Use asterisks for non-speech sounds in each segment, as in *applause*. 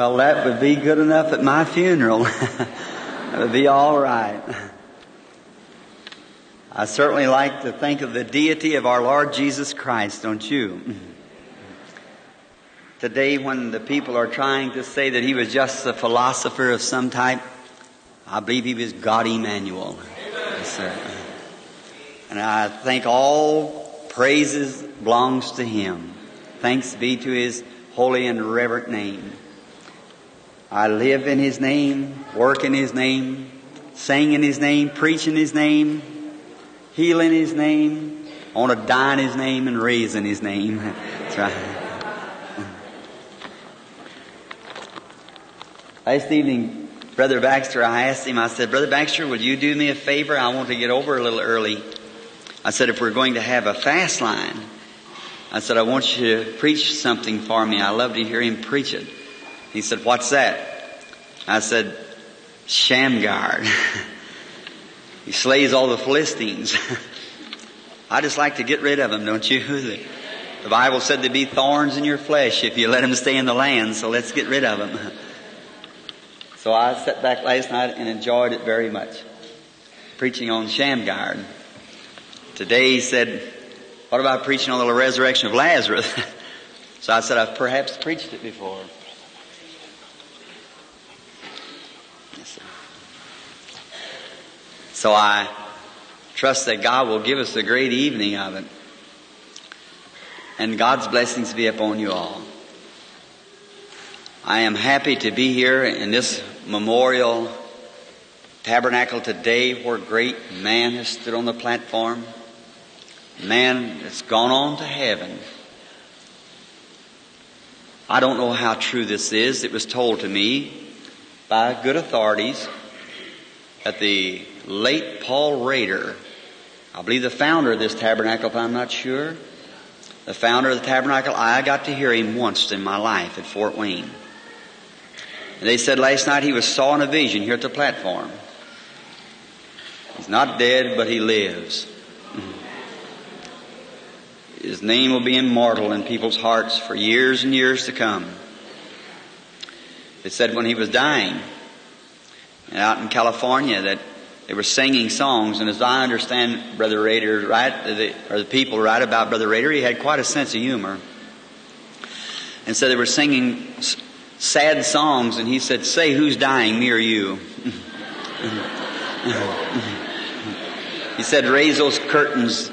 Well, that would be good enough at my funeral. *laughs* that would be all right. I certainly like to think of the deity of our Lord Jesus Christ, don't you? Today, when the people are trying to say that he was just a philosopher of some type, I believe he was God Emmanuel. Yes, sir. And I think all praises belongs to him. Thanks be to his holy and reverent name. I live in his name, work in his name, sing in his name, preach in his name, heal in his name, I want to die in his name and raise in his name. *laughs* That's right. Last evening, Brother Baxter, I asked him, I said, Brother Baxter, would you do me a favor? I want to get over a little early. I said, if we're going to have a fast line, I said, I want you to preach something for me. I love to hear him preach it. He said, What's that? I said, Shamgar. *laughs* he slays all the Philistines. *laughs* I just like to get rid of them, don't you? *laughs* The Bible said there'd be thorns in your flesh if you let them stay in the land, so let's get rid of them. So I sat back last night and enjoyed it very much. Preaching on Shamgar. Today he said, what about preaching on the resurrection of Lazarus? *laughs* so I said, I've perhaps preached it before. So I trust that God will give us a great evening of it. And God's blessings be upon you all. I am happy to be here in this memorial tabernacle today where great man has stood on the platform. Man that's gone on to heaven. I don't know how true this is. It was told to me by good authorities that the late Paul Rader, I believe the founder of this tabernacle, if I'm not sure, the founder of the tabernacle, I got to hear him once in my life at Fort Wayne. And they said last night he was saw in a vision here at the platform. He's not dead, but he lives. His name will be immortal in people's hearts for years and years to come. It said when he was dying, out in California, that they were singing songs, and as I understand Brother Rader, right, or the people write about Brother Rader, he had quite a sense of humor. And so they were singing sad songs, and he said, Say who's dying, me or you? *laughs* he said, Raise those curtains,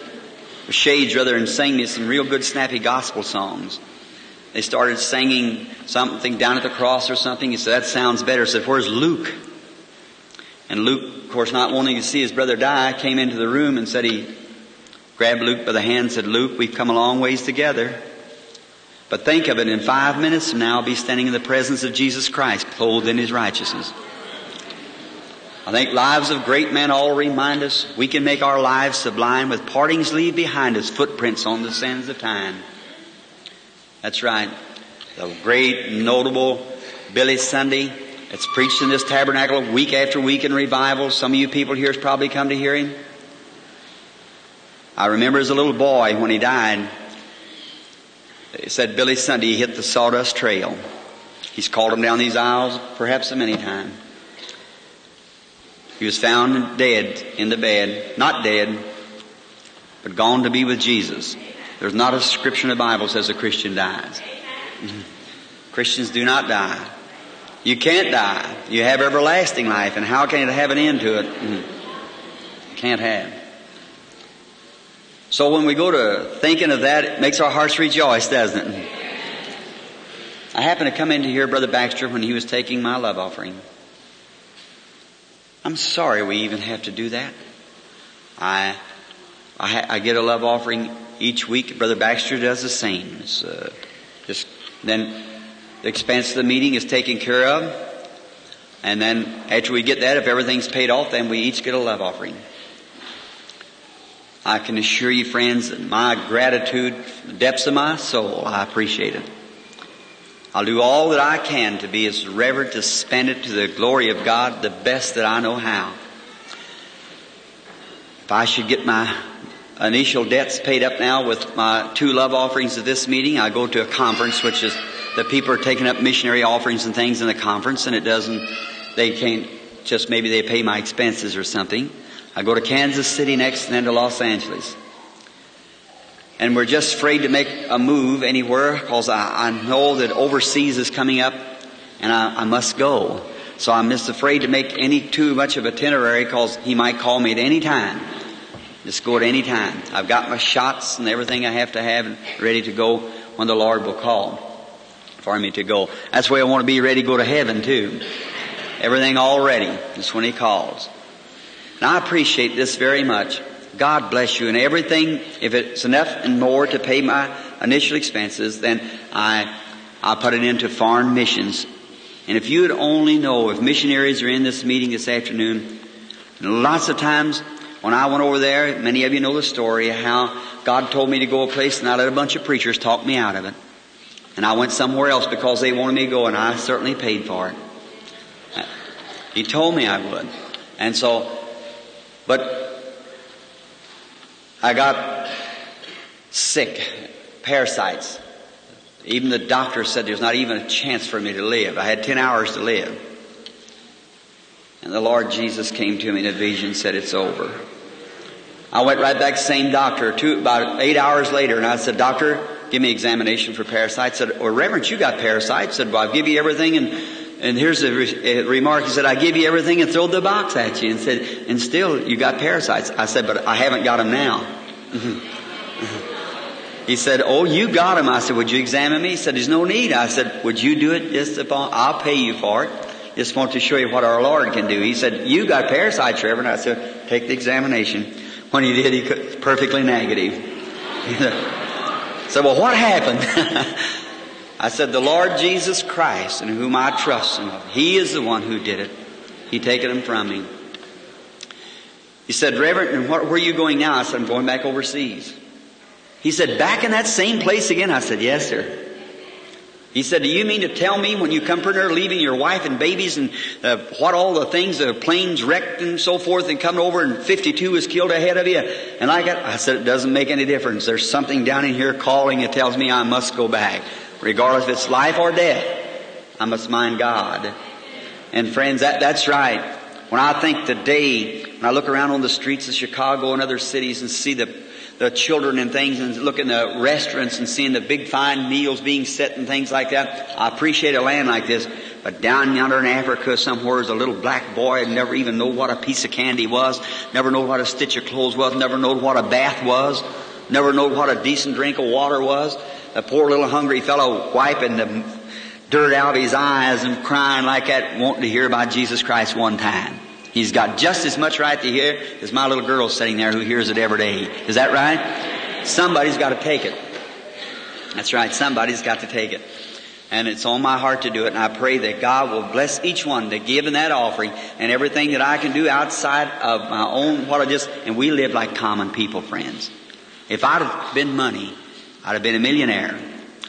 shades rather, and sing me some real good snappy gospel songs. They started singing something down at the cross or something. He said, That sounds better. He said, Where's Luke? And Luke, of course, not wanting to see his brother die, came into the room and said he grabbed Luke by the hand and said, Luke, we've come a long ways together. But think of it, in five minutes from now I'll be standing in the presence of Jesus Christ, clothed in His righteousness. I think lives of great men all remind us we can make our lives sublime with partings leave behind us footprints on the sands of time. That's right. The great, notable Billy Sunday it's preached in this tabernacle week after week in revival. Some of you people here has probably come to hear him. I remember as a little boy when he died, they said Billy Sunday hit the sawdust trail. He's called him down these aisles perhaps a many times. He was found dead in the bed, not dead, but gone to be with Jesus. There's not a scripture in the Bible says a Christian dies. Christians do not die. You can't die. You have everlasting life, and how can it have an end to it? Mm-hmm. Can't have. So when we go to thinking of that, it makes our hearts rejoice, doesn't it? I happened to come in to hear Brother Baxter when he was taking my love offering. I'm sorry we even have to do that. I, I, I get a love offering each week. Brother Baxter does the same. Uh, just then the expense of the meeting is taken care of. And then after we get that, if everything's paid off, then we each get a love offering. I can assure you, friends, that my gratitude, the depths of my soul, I appreciate it. I'll do all that I can to be as reverent to spend it to the glory of God the best that I know how. if I should get my initial debts paid up now with my two love offerings at this meeting, I go to a conference, which is the people are taking up missionary offerings and things in the conference, and it doesn't, they can't just maybe they pay my expenses or something. I go to Kansas City next and then to Los Angeles. And we're just afraid to make a move anywhere because I, I know that overseas is coming up and I, I must go. So I'm just afraid to make any too much of a itinerary because he might call me at any time. Just go at any time. I've got my shots and everything I have to have ready to go when the Lord will call for me to go. That's why I want to be ready to go to heaven too. Everything all ready. Just when He calls. And I appreciate this very much. God bless you. And everything, if it's enough and more to pay my initial expenses, then I, I put it into foreign missions. And if you would only know if missionaries are in this meeting this afternoon, lots of times when I went over there, many of you know the story how God told me to go a place and I let a bunch of preachers talk me out of it. And I went somewhere else because they wanted me to go and I certainly paid for it. He told me I would. And so, but I got sick, parasites. Even the doctor said there's not even a chance for me to live. I had 10 hours to live. And the Lord Jesus came to me in a vision and said, It's over. I went right back to the same doctor two, about eight hours later and I said, Doctor, give me examination for parasites. I said, Well, Reverend, you got parasites. I said, Well, I'll give you everything and and here's a, re- a remark. He said, I give you everything and throw the box at you and said, and still you got parasites. I said, but I haven't got them now. he said, oh, you got them. I said, would you examine me? He said, there's no need. I said, would you do it just upon, I'll pay you for it. Just want to show you what our Lord can do. He said, you got parasites, Reverend. I said, take the examination. When he did, he could, perfectly negative. *laughs* so, well, what happened? *laughs* I said, the Lord Jesus Christ, in whom I trust, and He is the one who did it. He taken them from me. He said, Reverend, and where are you going now? I said, I'm going back overseas. He said, back in that same place again? I said, yes, sir. He said, do you mean to tell me when you come from there leaving your wife and babies and uh, what all the things, the planes wrecked and so forth and coming over and 52 was killed ahead of you? And I got, I said, it doesn't make any difference. There's something down in here calling. It tells me I must go back regardless if it's life or death. I must mind God. And friends, that, that's right. When I think today, when I look around on the streets of Chicago and other cities and see the, the children and things and look in the restaurants and seeing the big fine meals being set and things like that, I appreciate a land like this. But down yonder in Africa somewhere is a little black boy and never even know what a piece of candy was, never know what a stitch of clothes was, never know what a bath was, never know what a decent drink of water was a poor little hungry fellow wiping the dirt out of his eyes and crying like that, wanting to hear about Jesus Christ one time. He's got just as much right to hear as my little girl sitting there who hears it every day. Is that right? Somebody's got to take it. That's right. Somebody's got to take it. And it's on my heart to do it. And I pray that God will bless each one to give in that offering and everything that I can do outside of my own, what I just, and we live like common people, friends. If I'd have been money, I'd have been a millionaire.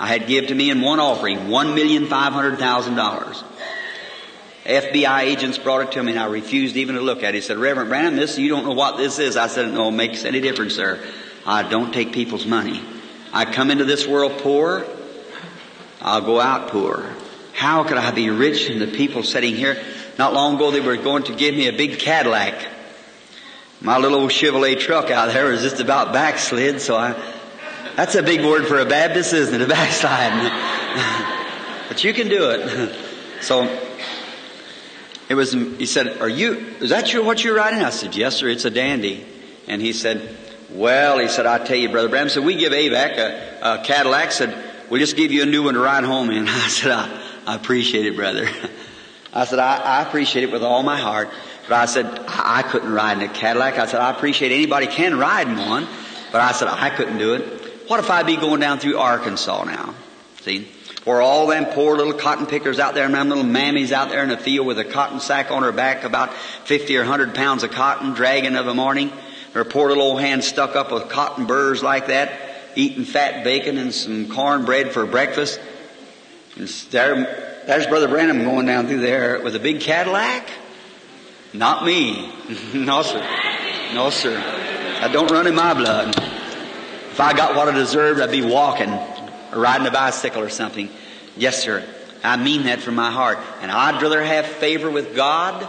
I had give to me in one offering one million five hundred thousand dollars. FBI agents brought it to me and I refused even to look at it. He said, Reverend Branham, this, you don't know what this is. I said, no, it makes any difference, sir. I don't take people's money. I come into this world poor. I'll go out poor. How could I be rich and the people sitting here? Not long ago they were going to give me a big Cadillac. My little Chevrolet truck out there was just about backslid, so I that's a big word for a Baptist, isn't it? A backsliding. but you can do it. So it was. He said, "Are you? Is that your what you're riding?" I said, "Yes, sir. It's a dandy." And he said, "Well," he said, "I tell you, brother Bram." So we give AVAC a, a Cadillac. Said, "We'll just give you a new one to ride home in." *laughs* I said, "I, I appreciate it, brother." I said, I, "I appreciate it with all my heart." But I said, I, I couldn't ride in a Cadillac. I said, I appreciate anybody can ride in one. But I said, I couldn't do it. What if I be going down through Arkansas now? See? Where all them poor little cotton pickers out there and them little mammies out there in the field with a cotton sack on her back, about 50 or 100 pounds of cotton, dragging of a morning. Her poor little old hand stuck up with cotton burrs like that, eating fat bacon and some cornbread for breakfast. And there, there's Brother Branham going down through there with a big Cadillac. Not me. *laughs* no, sir. No, sir. I don't run in my blood. If I got what I deserved, I'd be walking or riding a bicycle or something. Yes, sir. I mean that from my heart. And I'd rather have favor with God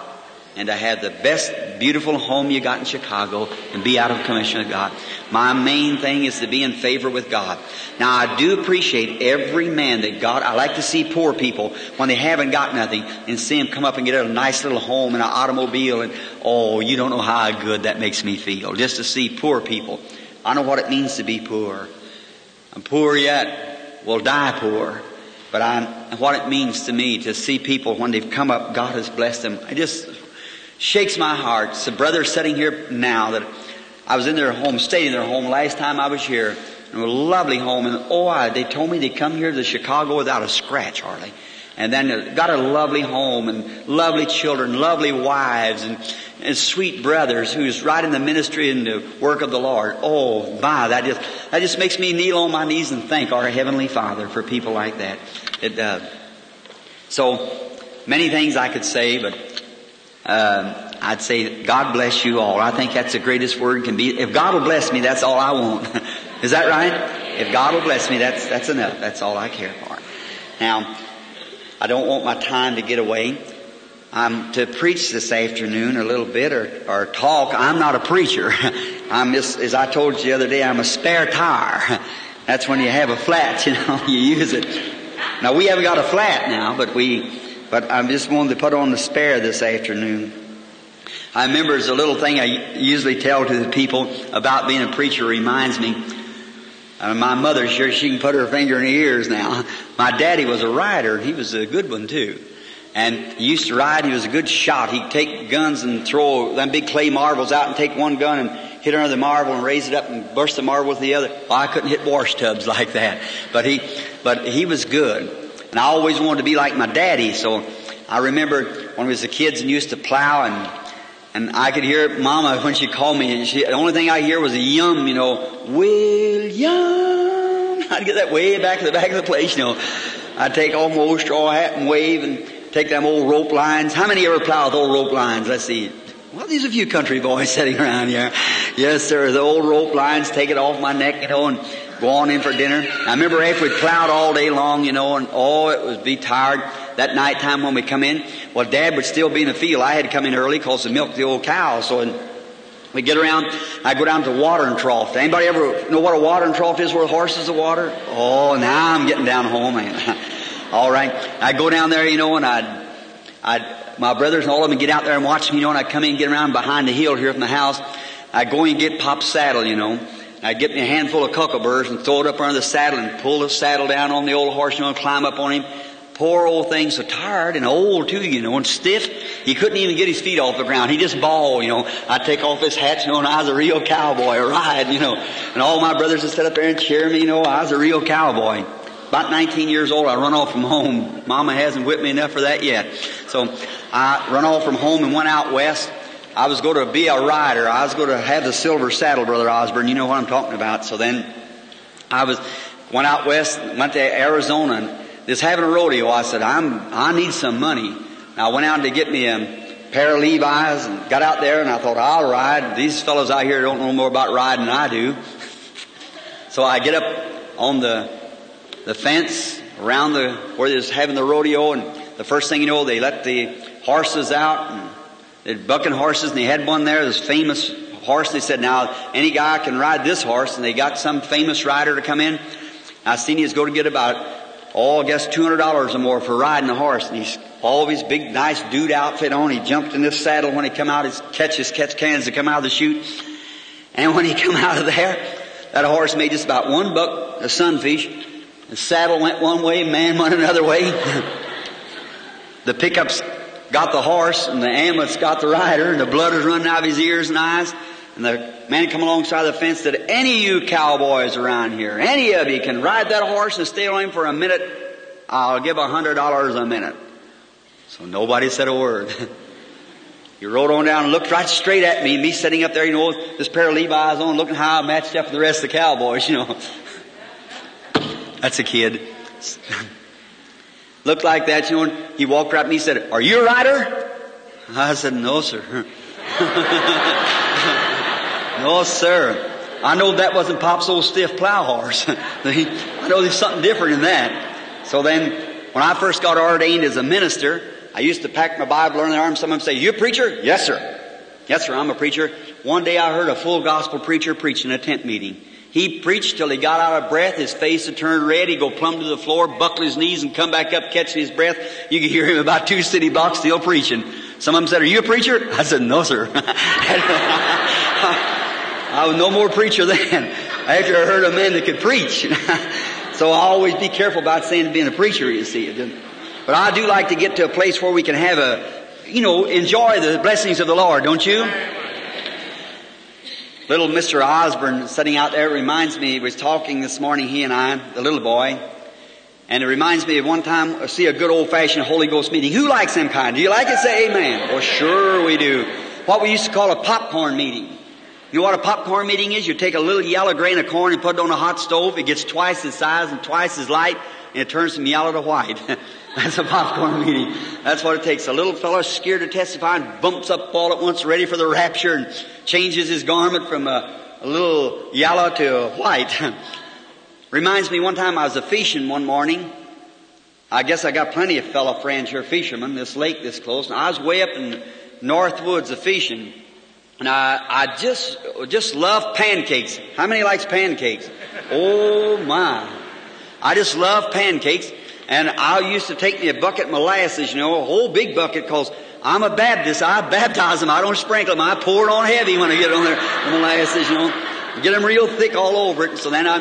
and to have the best, beautiful home you got in Chicago and be out of commission with God. My main thing is to be in favor with God. Now I do appreciate every man that God, I like to see poor people when they haven't got nothing and see them come up and get a nice little home and an automobile and, oh, you don't know how good that makes me feel. Just to see poor people. I know what it means to be poor. I'm poor yet, will die poor. But I'm, what it means to me to see people when they've come up, God has blessed them. I just shakes my heart. It's a brother sitting here now that I was in their home, stayed in their home last time I was here. And a lovely home. And oh, I, they told me they come here to Chicago without a scratch hardly. And then got a lovely home and lovely children, lovely wives and, and sweet brothers who's right in the ministry and the work of the Lord. Oh my, that just, that just makes me kneel on my knees and thank our Heavenly Father for people like that. It does. So, many things I could say, but uh, I'd say, God bless you all. I think that's the greatest word can be. If God will bless me, that's all I want. *laughs* Is that right? If God will bless me, that's, that's enough. That's all I care for. Now, I don't want my time to get away. I'm to preach this afternoon a little bit or, or talk. I'm not a preacher. *laughs* I'm just, as I told you the other day, I'm a spare tire. *laughs* That's when you have a flat, *laughs* you know, you use it. Now we haven't got a flat now, but we, but I'm just wanted to put on the spare this afternoon. I remember as a little thing I usually tell to the people about being a preacher reminds me. Uh, my mother, sure she can put her finger in her ears now. My daddy was a rider, and he was a good one too. And he used to ride, he was a good shot. He'd take guns and throw them big clay marbles out and take one gun and hit another marble and raise it up and burst the marble with the other. Well, I couldn't hit wash tubs *laughs* like that. But he, but he was good. And I always wanted to be like my daddy, so I remember when we was the kids and used to plow and and I could hear Mama when she called me, and she, the only thing I hear was a yum, you know, William. *laughs* I'd get that way back to the back of the place, you know. I'd take off my old straw hat and wave and take them old rope lines. How many ever plow with old rope lines? Let's see. Well, there's a few country boys *laughs* sitting around here. Yes, sir. The old rope lines, take it off my neck, you know, and go on in for dinner. I remember after we plowed all day long, you know, and oh, it would be tired. That night time when we come in, well, Dad would still be in the field. I had to come in early because to milk the old cows. So we get around, I go down to the watering trough. Anybody ever know what a watering trough is where horses are water? Oh, now I'm getting down home, *laughs* all right. I go down there, you know, and I'd, I'd, my brothers and all of them get out there and watch me, you know, and I'd come in and get around behind the hill here from the house. I'd go and get Pop's saddle, you know. I'd get me a handful of cuckleburrs and throw it up under the saddle and pull the saddle down on the old horse, you know, and climb up on him. Poor old thing, so tired and old too, you know, and stiff. He couldn't even get his feet off the ground. He just bawled, you know. I'd take off his hat, you know, and I was a real cowboy, a ride, you know. And all my brothers would sit up there and cheer me, you know, I was a real cowboy. About 19 years old, I run off from home. Mama hasn't whipped me enough for that yet. So I run off from home and went out west. I was going to be a rider. I was going to have the silver saddle, Brother Osborne. You know what I'm talking about. So then I was, went out west, went to Arizona, just having a rodeo. I said, I'm, I need some money. And I went out to get me a pair of Levi's and got out there and I thought, I'll ride. These fellows out here don't know more about riding than I do. *laughs* So I get up on the, the fence around the, where they're having the rodeo and the first thing you know, they let the horses out and they're bucking horses and they had one there, this famous horse. They said, now any guy can ride this horse and they got some famous rider to come in. I seen he was going to get about oh, I guess $200 or more for riding a horse. And he's all his big, nice dude outfit on. He jumped in this saddle when he come out, his catch his catch cans to come out of the chute. And when he come out of there, that horse made just about one buck a sunfish. The saddle went one way, man went another way. *laughs* the pickups got the horse, and the ambulance got the rider, and the blood was running out of his ears and eyes. And the man come alongside the fence said, any of you cowboys around here, any of you can ride that horse and stay on him for a minute, I'll give a hundred dollars a minute. So nobody said a word. *laughs* he rode on down and looked right straight at me, me sitting up there, you know, this pair of Levi's on, looking how I matched up with the rest of the cowboys, you know. *laughs* That's a kid. *laughs* looked like that, you know, he walked right at me and said, are you a rider? I said, no, sir. No, sir. I know that wasn't Pop's old stiff plow horse. *laughs* I know there's something different in that. So then, when I first got ordained as a minister, I used to pack my Bible under the arm. Someone would say, you a preacher? Yes, sir. Yes, sir, I'm a preacher. One day I heard a full gospel preacher preach in a tent meeting. He preached till he got out of breath. His face had turned red. He'd go plumb to the floor, buckle his knees, and come back up catching his breath. You could hear him about two city blocks still preaching. Some of them said, are you a preacher? I said, no, sir. *laughs* *laughs* I was no more preacher *laughs* then. After I heard a man that could preach. *laughs* so I always be careful about saying being a preacher, you see. But I do like to get to a place where we can have a, you know, enjoy the blessings of the Lord, don't you? Little Mr. Osborne sitting out there reminds me, he was talking this morning, he and I, the little boy, and it reminds me of one time I see a good old fashioned Holy Ghost meeting. Who likes them kind? Do you like it? Say amen. Well, sure we do. What we used to call a popcorn meeting. You know what a popcorn meeting is? You take a little yellow grain of corn and put it on a hot stove. It gets twice the size and twice as light, and it turns from yellow to white. *laughs* That's a popcorn meeting. That's what it takes. A little fellow scared to testify and bumps up all at once, ready for the rapture, and changes his garment from a, a little yellow to a white. *laughs* Reminds me one time I was a fishing one morning. I guess I got plenty of fellow friends here fishermen, this lake this close. And I was way up in North Woods of fishing. And I, I just, just love pancakes. How many likes pancakes? Oh my. I just love pancakes. And I used to take me a bucket of molasses, you know, a whole big bucket, cause I'm a Baptist. I baptize them. I don't sprinkle them. I pour it on heavy when I get on there, the molasses, you know. Get them real thick all over it. So then I,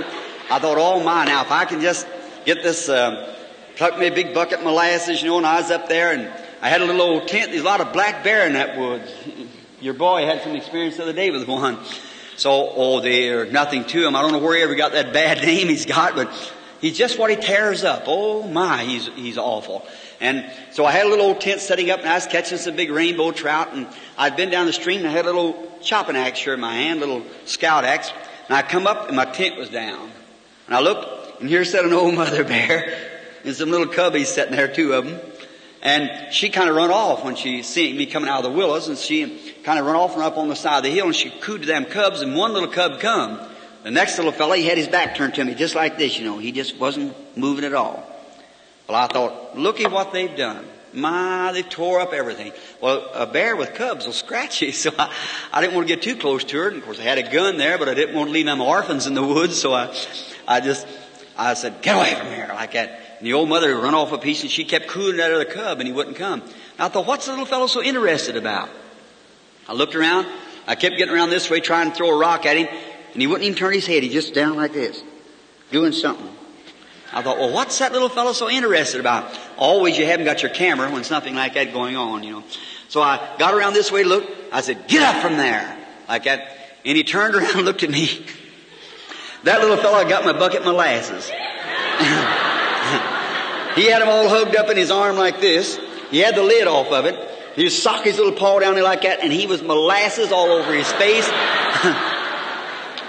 I thought, oh my, now if I can just get this, uh, pluck me a big bucket of molasses, you know, and I was up there and I had a little old tent. There's a lot of black bear in that woods. *laughs* Your boy had some experience the other day with one. So, oh, there's nothing to him. I don't know where he ever got that *laughs* bad name he's got, but He's just what he tears up. Oh my, he's, he's awful. And so I had a little old tent setting up and I was catching some big rainbow trout and I'd been down the stream and I had a little chopping axe here in my hand, little scout axe. And I come up and my tent was down. And I looked and here sat an old *laughs* mother bear and some little cubbies sitting there, two of them. And she kind of run off when she seen me coming out of the willows and she kind of run off and up on the side of the hill and she cooed to them cubs and one little cub come. The next little fella, he had his back turned to me just like this, you know. He just wasn't moving at all. Well, I thought, look at what they've done. My, they tore up everything. Well, a bear with cubs will scratch you, *laughs* so I, I didn't want to get too close to her. And of course, I had a gun there, but I didn't want to leave them orphans in the woods, so I, I just, I said, get away from here, like that. And the old mother run off a piece, and she kept cooing at the cub, and he wouldn't come. And I thought, what's the little fellow so interested about? I looked around. I kept getting around this way, trying to throw a rock at him. And he wouldn't even turn his head. He just down like this, doing something. I thought, well, what's that little fellow so interested about? Always you haven't got your camera when something like that going on, you know. So I got around this way, looked. I said, get up from there. Like that. And he turned *laughs* around and looked at me. that little fellow got my bucket molasses. *laughs* he had him all hugged up in his arm like this. He had the lid off of it. He just socked his little paw down there like that, and he was molasses all over his face. *laughs*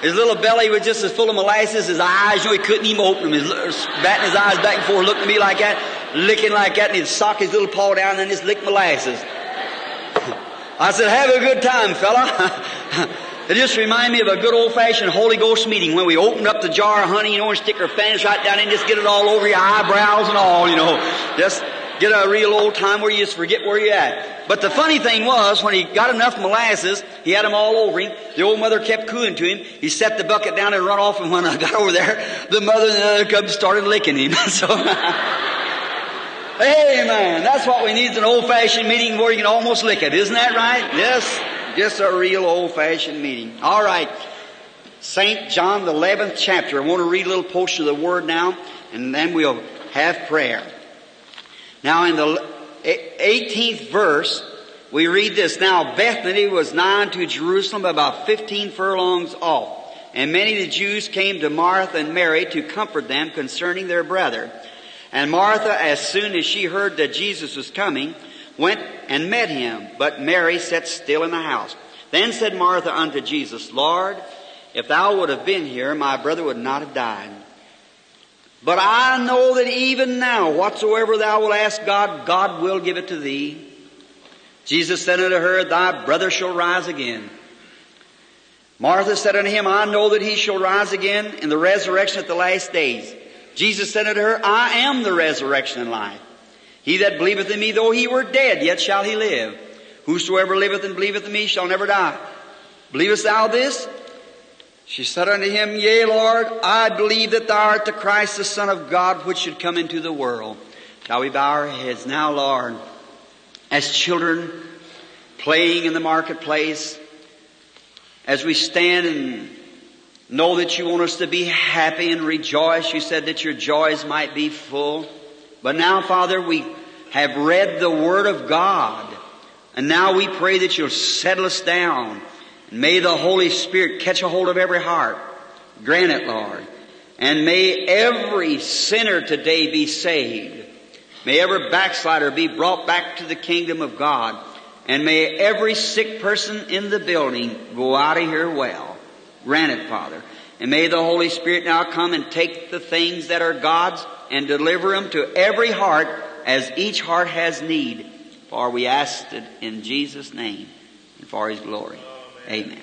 His little belly was just as full of molasses. His eyes, you know, he couldn't even open them. He's batting his eyes back and forth, looking at me like that, licking like that, and he'd sock his little paw down and just lick molasses. *laughs* I said, have a good time, fella. *laughs* it just reminded me of a good old-fashioned Holy Ghost meeting when we opened up the jar of honey, you know, and stick our fingers right down and just get it all over your eyebrows and all, you know. Just get a real old time where you just forget where you're at. But the funny thing was, when he got enough molasses, he had them all over him. The old mother kept cooing to him. He set the bucket down and run off, and when I got over there, the mother and the other cubs started licking him. *laughs* so, Amen. That's what we need an old-fashioned meeting where you can almost lick it. Isn't that right? Yes. Just a real old-fashioned meeting. All right. St. John, the 11th chapter. I want to read a little portion of the Word now, and then we'll have prayer. Now in the 18th verse, we read this. Now Bethany was nigh to Jerusalem about 15 furlongs off. And many of the Jews came to Martha and Mary to comfort them concerning their brother. And Martha, as soon as she heard that Jesus was coming, went and met him. But Mary sat still in the house. Then said Martha unto Jesus, Lord, if thou would have been here, my brother would not have died. But I know that even now, whatsoever thou wilt ask God, God will give it to thee. Jesus said unto her, Thy brother shall rise again. Martha said unto him, I know that he shall rise again in the resurrection at the last days. Jesus said unto her, I am the resurrection and life. He that believeth in me, though he were dead, yet shall he live. Whosoever liveth and believeth in me shall never die. Believest thou this? She said unto him, Yea, Lord, I believe that thou art the Christ, the Son of God, which should come into the world. Shall we bow our heads now, Lord, as children playing in the marketplace, as we stand and know that you want us to be happy and rejoice. You said that your joys might be full. But now, Father, we have read the Word of God. And now we pray that you'll settle us down. May the Holy Spirit catch a hold of every heart. Grant it, Lord. And may every sinner today be saved. May every backslider be brought back to the kingdom of God. And may every sick person in the building go out of here well. Grant it, Father. And may the Holy Spirit now come and take the things that are God's and deliver them to every heart as each heart has need. For we ask it in Jesus' name and for His glory. Amen.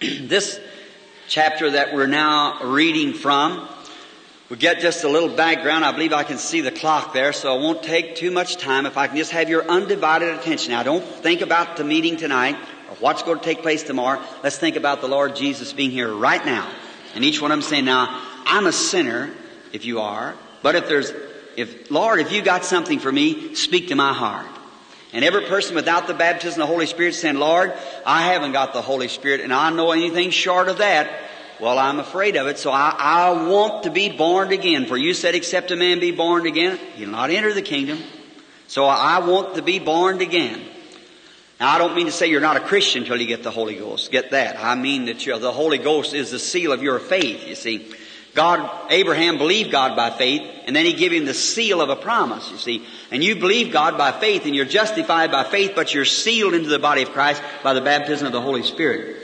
this chapter that we're now reading from we get just a little background. I believe I can see the clock there, so it won't take too much time. If I can just have your undivided attention. Now, don't think about the meeting tonight or what's going to take place tomorrow. Let's think about the Lord Jesus being here right now. And each one of them saying, now, I'm a sinner, if you are, but if there's, if, Lord, if you got something for me, speak to my heart. And every person without the baptism of the Holy Spirit saying, Lord, I haven't got the Holy Spirit and I know anything short of that. Well, I'm afraid of it, so I, I want to be born again. For you said, except a man be born again, he'll not enter the kingdom. So I want to be born again. Now, I don't mean to say you're not a Christian until you get the Holy Ghost. Get that. I mean that the Holy Ghost is the seal of your faith, you see. God, Abraham believed God by faith, and then he gave him the seal of a promise, you see. And you believe God by faith, and you're justified by faith, but you're sealed into the body of Christ by the baptism of the Holy Spirit.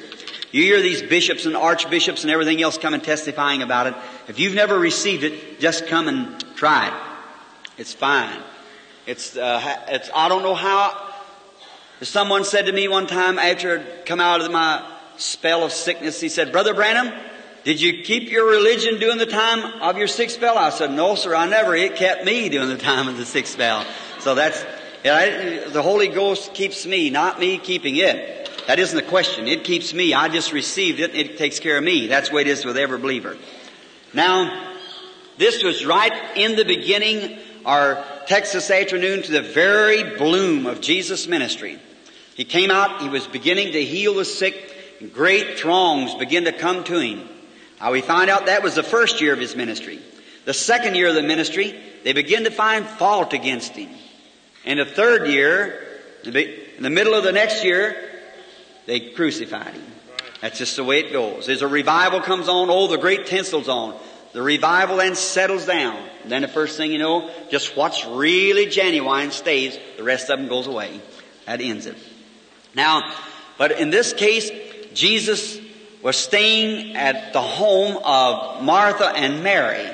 You hear these bishops and archbishops and everything else coming testifying about it. If you've never received it, just come and try it. It's fine. It's, uh, it's, I don't know how. Someone said to me one time after I'd come out of my spell of sickness, he said, Brother Branham, did you keep your religion during the time of your sixth spell? I said, no, sir, I never. It kept me during the time of the sixth spell. So that's, yeah, the Holy Ghost keeps me, not me keeping it. That isn't the question. It keeps me. I just received it. It takes care of me. That's the way it is with every believer. Now, this was right in the beginning, our text this afternoon, to the very bloom of Jesus' ministry. He came out, he was beginning to heal the sick, and great throngs began to come to him. We find out that was the first year of his ministry. The second year of the ministry, they begin to find fault against him. And the third year, in the middle of the next year, they crucified him. That's just the way it goes. As a revival comes on, oh, the great tinsel's on. The revival then settles down. And then the first thing you know, just what's really genuine stays. The rest of them goes away. That ends it. Now, but in this case, Jesus was staying at the home of Martha and Mary.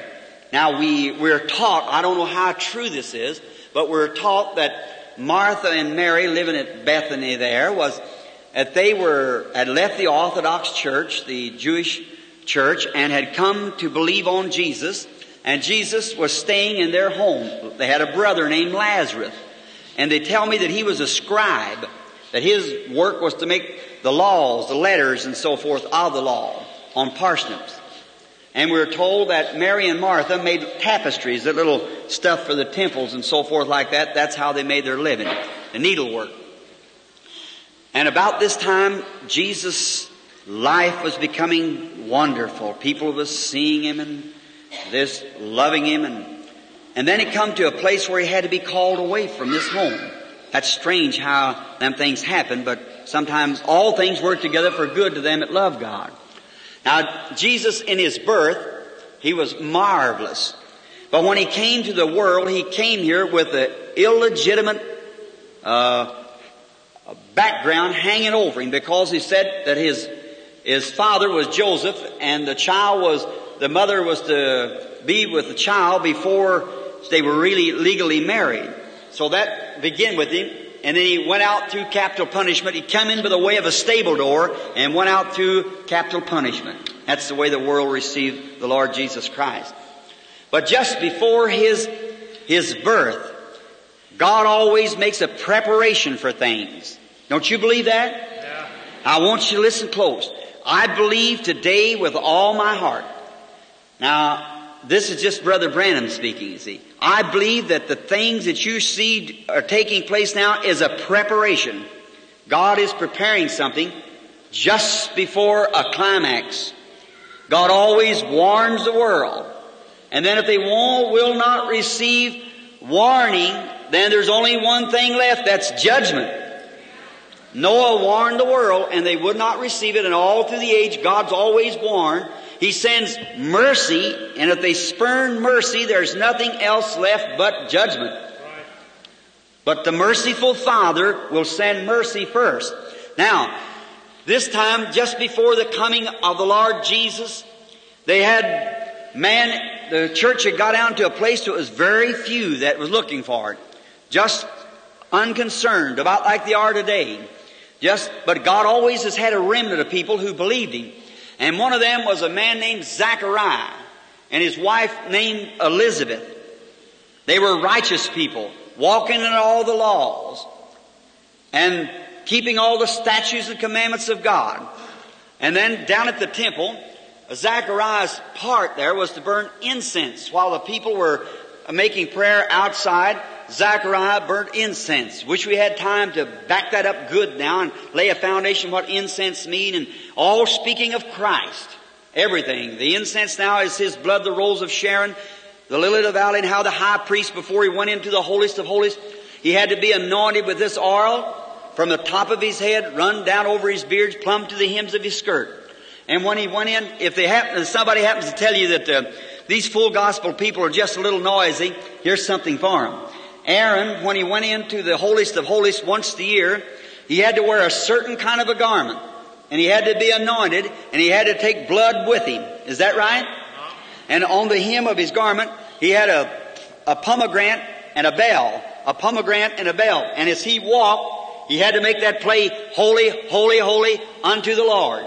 Now we, we're taught, I don't know how true this is, but we're taught that Martha and Mary living at Bethany there was that they were, had left the Orthodox Church, the Jewish church, and had come to believe on Jesus, and Jesus was staying in their home. They had a brother named Lazarus, and they tell me that he was a scribe, that his work was to make the laws, the letters, and so forth of the law on parsnips. And we are told that Mary and Martha made tapestries, that little stuff for the temples and so forth like that. That's how they made their living, the needlework. And about this time, Jesus' life was becoming wonderful. People were seeing him and this, loving him, and and then he come to a place where he had to be called away from this home. That's strange how them things happen, but sometimes all things work together for good to them that love God. Now, Jesus in his birth, he was marvelous. But when he came to the world, he came here with an illegitimate uh, background hanging over him because he said that his, his father was Joseph and the child was, the mother was to be with the child before they were really legally married. So that began with him and then he went out through capital punishment. He come in by the way of a stable door and went out through capital punishment. That's the way the world received the Lord Jesus Christ. But just before his, his birth, God always makes a preparation for things. Don't you believe that? Yeah. I want you to listen close. I believe today with all my heart. Now, this is just Brother Branham speaking, you see. I believe that the things that you see are taking place now is a preparation. God is preparing something just before a climax. God always warns the world. And then if they won't, will not receive warning, then there's only one thing left, that's judgment. Noah warned the world and they would not receive it and all through the age God's always warned. He sends mercy and if they spurn mercy there's nothing else left but judgment. But the merciful Father will send mercy first. Now, this time just before the coming of the Lord Jesus, they had man, the church had got down to a place that was very few that was looking for it. Just unconcerned, about like they are today. Just, but God always has had a remnant of people who believed Him. And one of them was a man named Zachariah and his wife named Elizabeth. They were righteous people, walking in all the laws and keeping all the statutes and commandments of God. And then down at the temple, Zachariah's part there was to burn incense while the people were making prayer outside. Zechariah burnt incense. Wish we had time to back that up good now and lay a foundation what incense mean and all speaking of Christ. Everything. The incense now is His blood, the rose of Sharon, the lily of the valley, and how the high priest, before he went into the holiest of holies, he had to be anointed with this oil from the top of his head, run down over his beard, plumb to the hems of his skirt. And when he went in, if they happen, if somebody happens to tell you that uh, these full gospel people are just a little noisy, here's something for them. Aaron, when he went into the holiest of holies once a year, he had to wear a certain kind of a garment. And he had to be anointed, and he had to take blood with him. Is that right? And on the hem of his garment, he had a, a pomegranate and a bell. A pomegranate and a bell. And as he walked, he had to make that play, holy, holy, holy unto the Lord.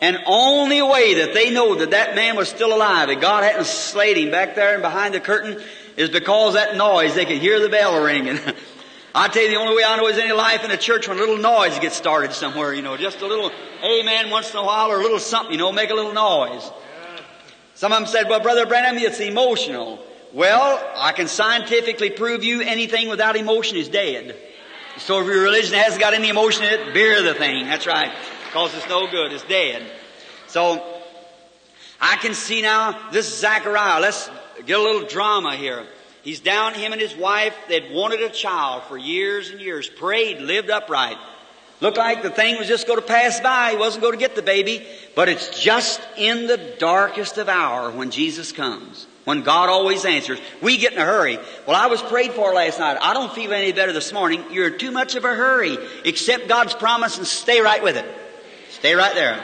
And only way that they know that that man was still alive, that God hadn't slayed him back there and behind the curtain, is because that noise, they could hear the bell ringing. *laughs* I tell you, the only way I know is any life in a church when a little noise gets started somewhere, you know, just a little amen once in a while or a little something, you know, make a little noise. Some of them said, well, Brother Branham, it's emotional. Well, I can scientifically prove you anything without emotion is dead. So if your religion hasn't got any emotion in it, bear the thing. That's right. Because it's no good. It's dead. So, I can see now this Zachariah. Let's get a little drama here. He's down, him and his wife, they'd wanted a child for years and years, prayed, lived upright. Looked like the thing was just going to pass by. He wasn't going to get the baby. But it's just in the darkest of hour when Jesus comes. When God always answers. We get in a hurry. Well, I was prayed for last night. I don't feel any better this morning. You're too much of a hurry. Accept God's promise and stay right with it. Stay right there.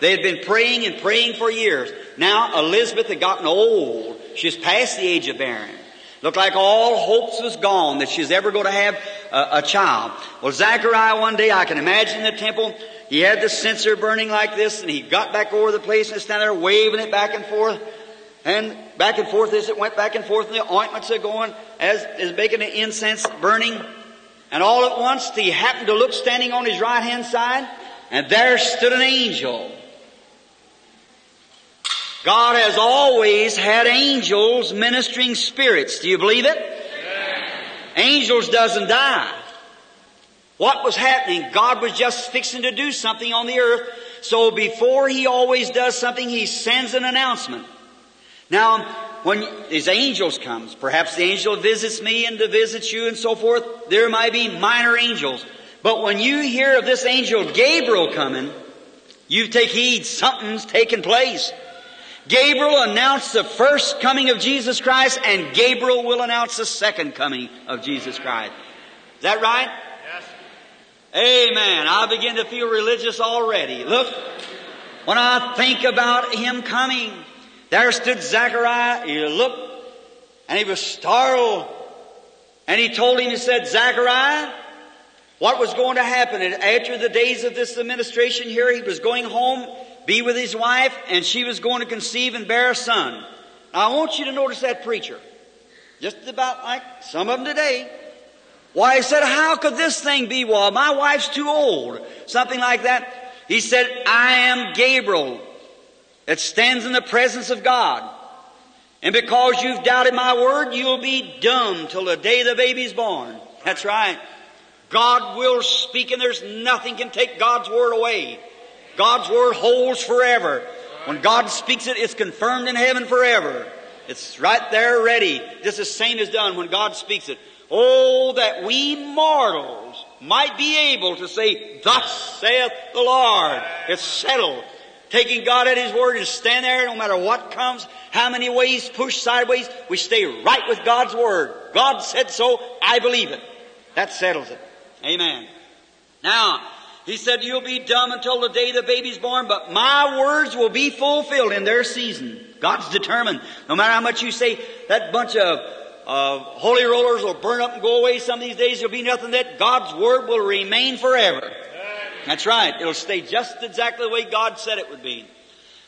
They had been praying and praying for years. Now Elizabeth had gotten old. She's past the age of bearing. Looked like all hopes was gone that she's ever going to have a, a child. Well, Zachariah one day, I can imagine the temple, he had the censer burning like this, and he got back over the place and standing there waving it back and forth. And back and forth as it went back and forth, and the ointments are going as is making the incense burning. And all at once he happened to look standing on his right hand side, and there stood an angel. God has always had angels ministering spirits. Do you believe it? Angels doesn't die. What was happening? God was just fixing to do something on the earth. So before He always does something, He sends an announcement. Now, when His angels comes, perhaps the angel visits me and to visit you and so forth, there might be minor angels. But when you hear of this angel Gabriel coming, you take heed, something's taking place. Gabriel announced the first coming of Jesus Christ, and Gabriel will announce the second coming of Jesus Christ. Is that right? Yes. Amen. I begin to feel religious already. Look, when I think about him coming, there stood Zechariah. He looked, and he was startled. And he told him, he said, Zechariah, what was going to happen. And after the days of this administration here, he was going home, be with his wife, and she was going to conceive and bear a son. Now I want you to notice that preacher. Just about like some of them today. Why, he said, how could this thing be? Well, my wife's too old. Something like that. He said, I am Gabriel that stands in the presence of God. And because you've doubted my word, you'll be dumb till the day the baby's born. That's right. God will speak and there's nothing can take God's word away. God's word holds forever. When God speaks it, it's confirmed in heaven forever. It's right there ready. Just the same as done when God speaks it. Oh, that we mortals might be able to say, Thus saith the Lord. It's settled. Taking God at His word and stand there no matter what comes, how many ways push sideways, we stay right with God's word. God said so, I believe it. That settles it. Amen. Now, he said, You'll be dumb until the day the baby's born, but my words will be fulfilled in their season. God's determined. No matter how much you say, that bunch of uh, holy rollers will burn up and go away some of these days. There'll be nothing that God's word will remain forever. That's right. It'll stay just exactly the way God said it would be.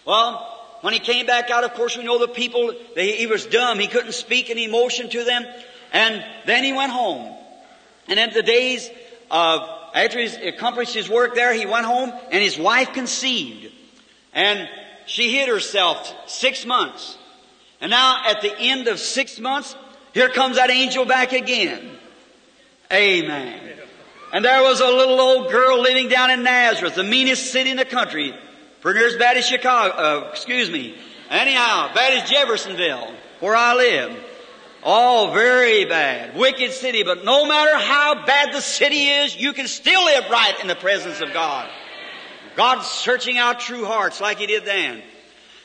Well, when he came back out, of course, we know the people, they, he was dumb. He couldn't speak any emotion to them. And then he went home. And in the days of, after he accomplished his work there, he went home and his wife conceived. And she hid herself six months. And now at the end of six months, here comes that angel back again. Amen. And there was a little old girl living down in Nazareth, the meanest city in the country, pretty near as bad as Chicago, uh, excuse me. Anyhow, bad as Jeffersonville, where I live. Oh, very bad. Wicked city, but no matter how bad the city is, you can still live right in the presence of God. God's searching out true hearts like He did then.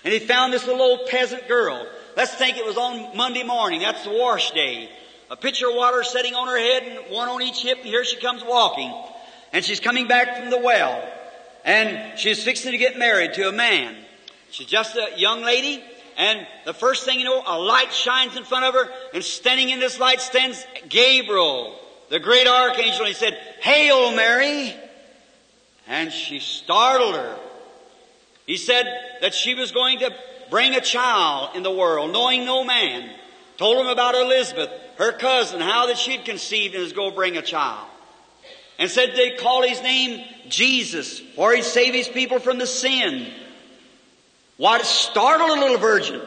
And He found this little old peasant girl. Let's think it was on Monday morning. That's the wash day. A pitcher of water sitting on her head and one on each hip, and here she comes walking. And she's coming back from the well. And she's fixing to get married to a man. She's just a young lady, and the first thing you know, a light shines in front of her, and standing in this light stands Gabriel, the great archangel. And he said, Hail Mary! And she startled her. He said that she was going to bring a child in the world, knowing no man. Told him about Elizabeth, her cousin, how that she'd conceived and was going to bring a child. And said they call his name Jesus, for he'd save his people from the sin. What startle a little virgin?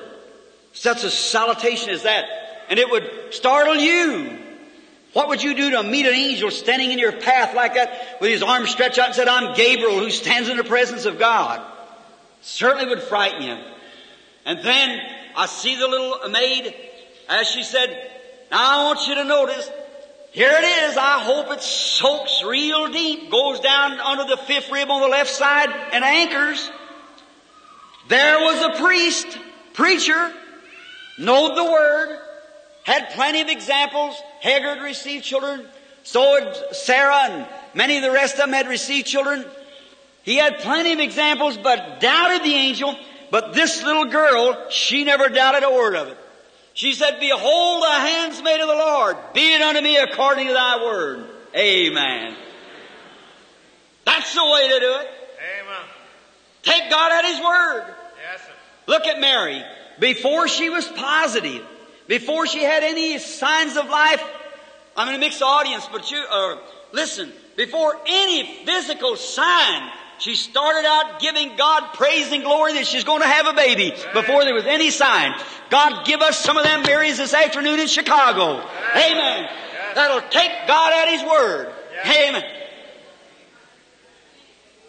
Such a salutation as that. And it would startle you. What would you do to meet an angel standing in your path like that with his arms stretched out and said, I'm Gabriel who stands in the presence of God? Certainly would frighten you. And then I see the little maid as she said, now I want you to notice, here it is. I hope it soaks real deep, goes down under the fifth rib on the left side and anchors. There was a priest, preacher, knowed the word, had plenty of examples. Hagar had received children. So had Sarah and many of the rest of them had received children. He had plenty of examples, but doubted the angel. But this little girl, she never doubted a word of it. She said, Behold the handsmaid of the Lord, be it unto me according to thy word. Amen. That's the way to do it. Amen. Take God at His word. Look at Mary. Before she was positive, before she had any signs of life, I'm in a mixed audience, but you, uh, listen, before any physical sign, she started out giving God praise and glory that she's going to have a baby before there was any sign. God give us some of them Marys this afternoon in Chicago. Amen. That'll take God at His word. Amen.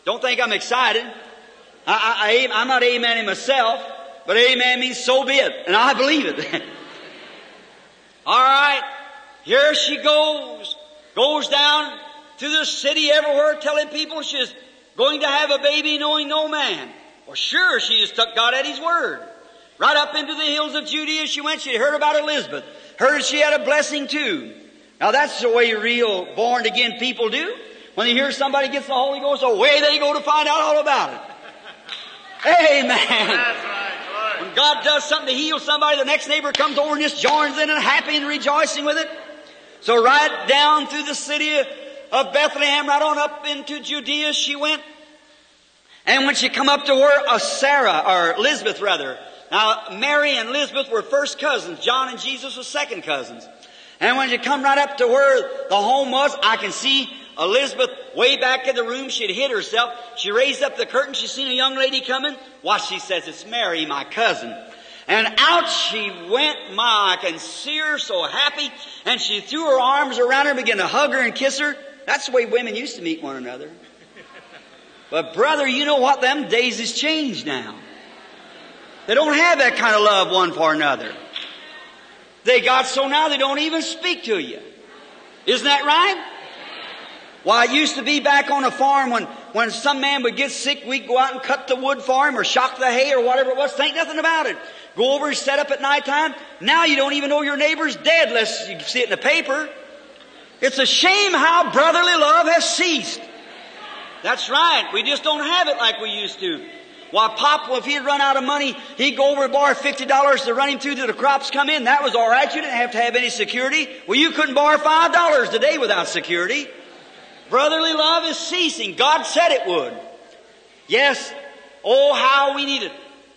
Don't think I'm excited. I, I'm not amening myself, but amen means so be it. And I believe it. *laughs* All right. Here she goes. Goes down to the city everywhere telling people she's going to have a baby knowing no man. Well, sure, she just took God at His word. Right up into the hills of Judea she went. She heard about Elizabeth. Heard she had a blessing too. Now that's the way real born again people do. When they hear somebody gets the Holy Ghost, away they go to find out all about it. *laughs* Amen. God does something to heal somebody, the next neighbor comes over and just joins in and happy and rejoicing with it. So right down through the city of Bethlehem right on up into Judea she went. And when she come up to where uh, Sarah, or Elizabeth rather, now Mary and Elizabeth were first cousins. John and Jesus were second cousins. And when you come right up to where the home was, I can see Elizabeth way back in the room. She'd hid herself. She raised up the curtain. She seen a young lady coming. Why, she says, it's Mary, my cousin. And out she went. My, I can see her so happy. And she threw her arms around her began to hug her and kiss her. That's the way women used to meet one another. But brother, you know what? Them days has changed now. They don't have that kind of love one for another. They got so now they don't even speak to you. Isn't that right? Why, it used to be back on a farm when, when some man would get sick, we'd go out and cut the wood for him or shock the hay or whatever it was. Think nothing about it. Go over and set up at night time. Now you don't even know your neighbor's dead unless you see it in the paper. It's a shame how brotherly love has ceased. That's right. We just don't have it like we used to. Why, Pop, well, if he'd run out of money, he'd go over and borrow $50 to run him through till the crops come in. That was alright. You didn't have to have any security. Well, you couldn't borrow $5 today without security. Brotherly love is ceasing. God said it would. Yes. Oh, how we need it.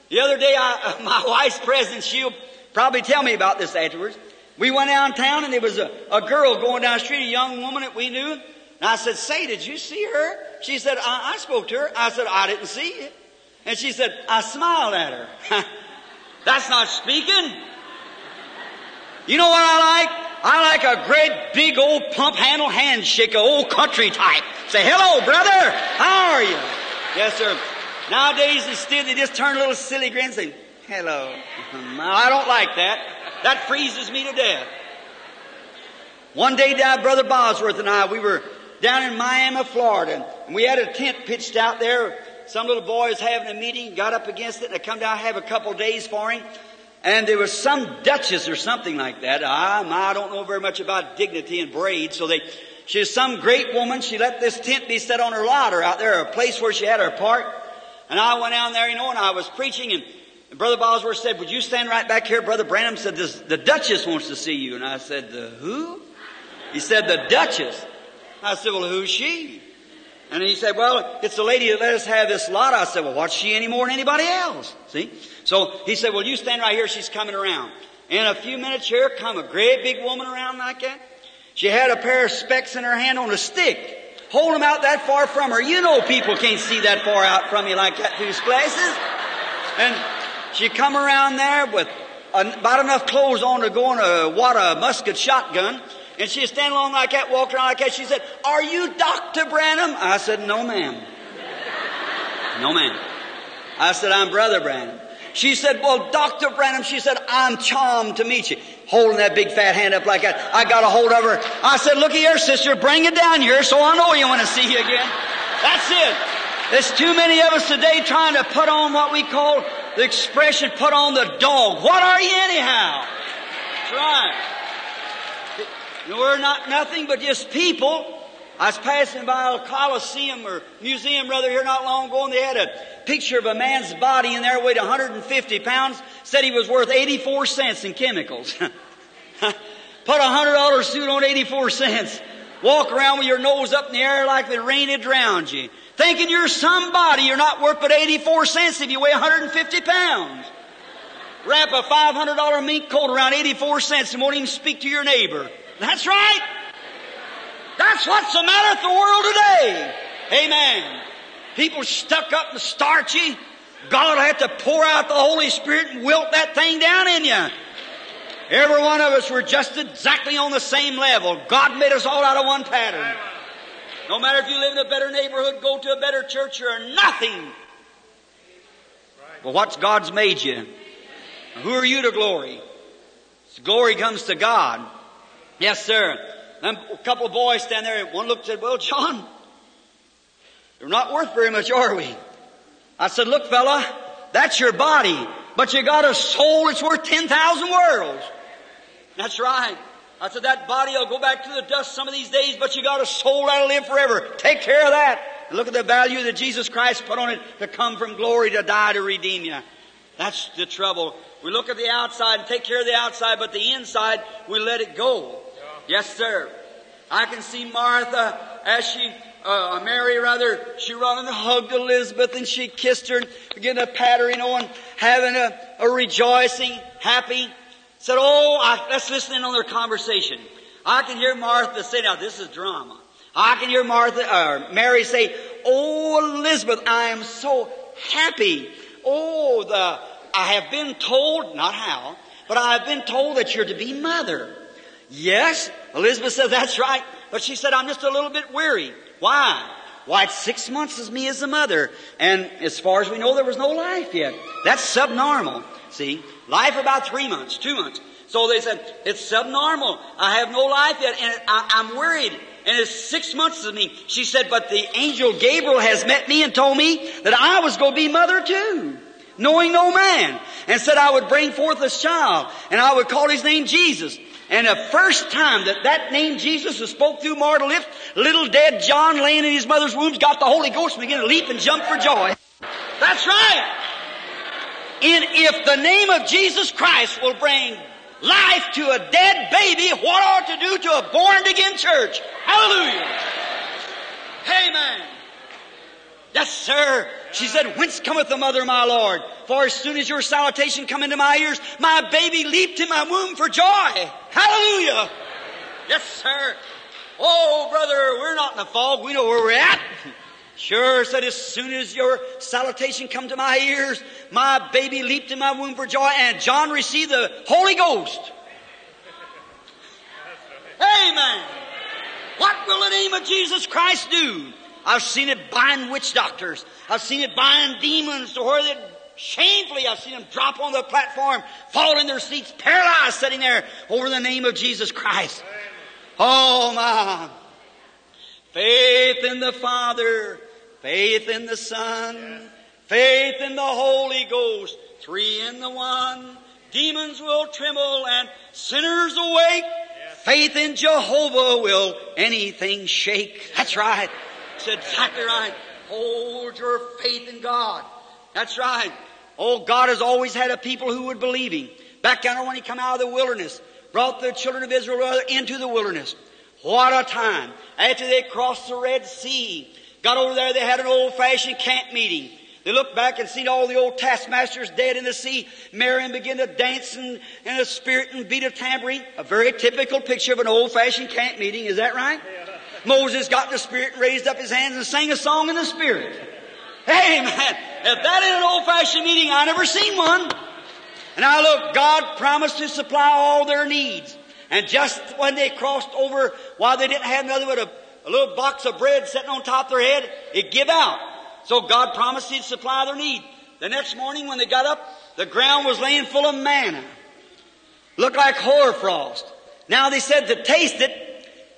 The other day, I, *laughs* my wife's present, she'll probably tell me about this afterwards. We went downtown and there was a, a girl going down the street, a young woman that we knew. And I said, say, did you see her? She said, I, I spoke to her. I said, I didn't see you. And she said, I smiled at her. *laughs* That's not speaking. You know what I like? I like a great big old pump handle handshake, old country type. Say, hello, brother. How are you? Yes, sir. Nowadays, instead, they just turn a little silly grin and say, hello. *laughs* I don't like that. That freezes me to death. One day, Brother Bosworth and I, we were down in Miami, Florida, and we had a tent pitched out there. Some little boys having a meeting, got up against it, and I come down have a couple days for him. And there was some duchess or something like that. Ah, I, I don't know very much about dignity and braids, so they, she's some great woman. She let this tent be set on her ladder out there, a place where she had her park. And I went down there, you know, and I was preaching, and, and Brother Bosworth said, "Would you stand right back here?" Brother Branham said, "The Duchess wants to see you." And I said, "The who?" He said, "The Duchess." I said, "Well, who's she?" And he said, well, it's the lady that let us have this lot. I said, well, what's she any more than anybody else? See? So he said, well, you stand right here. She's coming around. In a few minutes here come a great big woman around like that. She had a pair of specs in her hand on a stick. Hold them out that far from her. You know people can't see that far out from you like that through places. And she come around there with about enough clothes on to go on a, what, a musket shotgun. And she was standing along like that, walking around like that. She said, Are you Dr. Branham? I said, No, ma'am. *laughs* No, ma'am. I said, I'm Brother Branham. She said, Well, Dr. Branham, she said, I'm charmed to meet you. Holding that big fat hand up like that. I got a hold of her. I said, Look here, sister, bring it down here so I know you want to see you again. That's it. There's too many of us today trying to put on what we call the expression, put on the dog. What are you anyhow? That's right. We're not nothing but just people. I was passing by a coliseum or museum rather here not long ago and they had a picture of a man's body in there weighed 150 pounds, said he was worth 84 cents in chemicals. *laughs* Put a hundred dollar suit on 84 cents. Walk around with your nose up in the air like the rain had drowned you. Thinking you're somebody, you're not worth but 84 cents if you weigh 150 pounds. Wrap a $500 mink coat around 84 cents and won't even speak to your neighbor. That's right. That's what's the matter with the world today. Amen. People stuck up and starchy. God had to pour out the Holy Spirit and wilt that thing down in you. Every one of us were just exactly on the same level. God made us all out of one pattern. No matter if you live in a better neighborhood, go to a better church, or nothing. But what's God's made you? Who are you to glory? Glory comes to God. Yes, sir. Then a couple of boys stand there, and one looked and said, Well, John, we're not worth very much, are we? I said, Look, fella, that's your body, but you got a soul that's worth 10,000 worlds. That's right. I said, That body will go back to the dust some of these days, but you got a soul that'll live forever. Take care of that. And look at the value that Jesus Christ put on it to come from glory to die to redeem you. That's the trouble. We look at the outside and take care of the outside, but the inside, we let it go. Yes, sir. I can see Martha as she, uh, Mary rather, she run and hugged Elizabeth and she kissed her and began to pat her, you know, and having a, a rejoicing, happy. Said, oh, I, let's listen in on their conversation. I can hear Martha say, now this is drama. I can hear Martha, or Mary say, oh Elizabeth, I am so happy. Oh, the, I have been told, not how, but I have been told that you're to be mother. Yes, Elizabeth said, that's right. But she said, I'm just a little bit weary. Why? Why, it's six months as me as a mother. And as far as we know, there was no life yet. That's subnormal. See? Life about three months, two months. So they said, it's subnormal. I have no life yet, and I, I'm worried. And it's six months of me. She said, but the angel Gabriel has met me and told me that I was going to be mother too knowing no man, and said I would bring forth a child, and I would call his name Jesus. And the first time that that name Jesus was spoke through mortal lips, little dead John laying in his mother's womb got the Holy Ghost and began to leap and jump for joy. That's right. And if the name of Jesus Christ will bring life to a dead baby, what ought to do to a born again church? Hallelujah. Amen. Yes, sir. She said, Whence cometh the mother, my Lord? For as soon as your salutation come into my ears, my baby leaped in my womb for joy. Hallelujah. Yes, sir. Oh, brother, we're not in the fog. We know where we're at. Sure, said, as soon as your salutation come to my ears, my baby leaped in my womb for joy, and John received the Holy Ghost. Amen. What will the name of Jesus Christ do? I've seen it bind witch doctors. I've seen it bind demons to where they shamefully I've seen them drop on the platform, fall in their seats, paralyzed, sitting there over the name of Jesus Christ. Oh my. Faith in the Father, faith in the Son, faith in the Holy Ghost, three in the one. Demons will tremble and sinners awake. Faith in Jehovah will anything shake. That's right. That's exactly right. Hold your faith in God. That's right. Oh, God has always had a people who would believe Him. Back down when He come out of the wilderness, brought the children of Israel into the wilderness. What a time. After they crossed the Red Sea, got over there, they had an old-fashioned camp meeting. They looked back and seen all the old taskmasters dead in the sea. Miriam began to dance in, in a spirit and beat a tambourine. A very typical picture of an old-fashioned camp meeting. Is that right? Moses got the spirit and raised up his hands and sang a song in the spirit. Hey man, if that ain't an old-fashioned meeting, I never seen one. And I look, God promised to supply all their needs. And just when they crossed over, while they didn't have nothing but a, a little box of bread sitting on top of their head, it give out. So God promised He'd supply their need. The next morning when they got up, the ground was laying full of manna. Looked like hoarfrost. Now they said to taste it,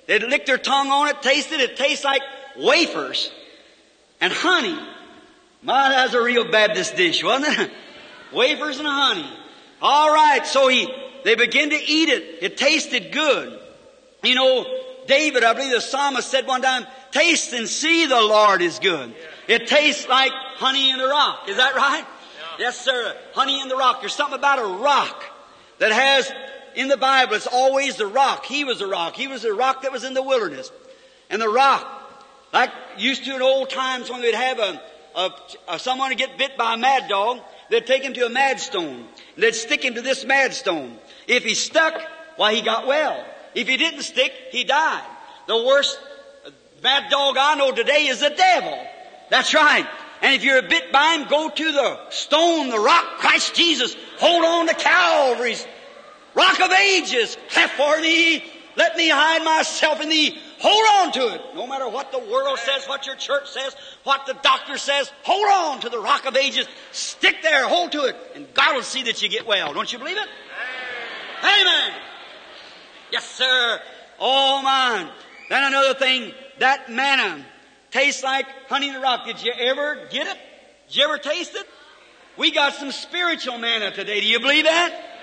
they'd lick their tongue on it, taste it, it tastes like wafers and honey. My, that's a real Baptist dish, wasn't it? *laughs* wafers and honey. All right, so he, they begin to eat it. It tasted good. You know, David, I believe the psalmist said one time, taste and see the Lord is good. It tastes like honey in the rock. Is that right? Yes, sir. Honey in the rock. There's something about a rock that has, in the Bible, it's always the rock. He was the rock. He was the rock that was in the wilderness. And the rock, like used to in old times when they'd have a, a, a someone get bit by a mad dog, they'd take him to a mad stone. And They'd stick him to this mad stone. If he stuck, why he got well. If he didn't stick, he died. The worst mad dog I know today is the devil. That's right. And if you're bit by him, go to the stone, the rock, Christ Jesus. Hold on to Calvary's rock of ages. Cleft for thee. Let me hide myself in thee. Hold on to it. No matter what the world says, what your church says, what the doctor says, hold on to the rock of ages. Stick there, hold to it, and God will see that you get well. Don't you believe it? Amen. Yes, sir. Oh, All mine. Then another thing, that manna tastes like honey in the rock. Did you ever get it? Did you ever taste it? We got some spiritual manna today. Do you believe that?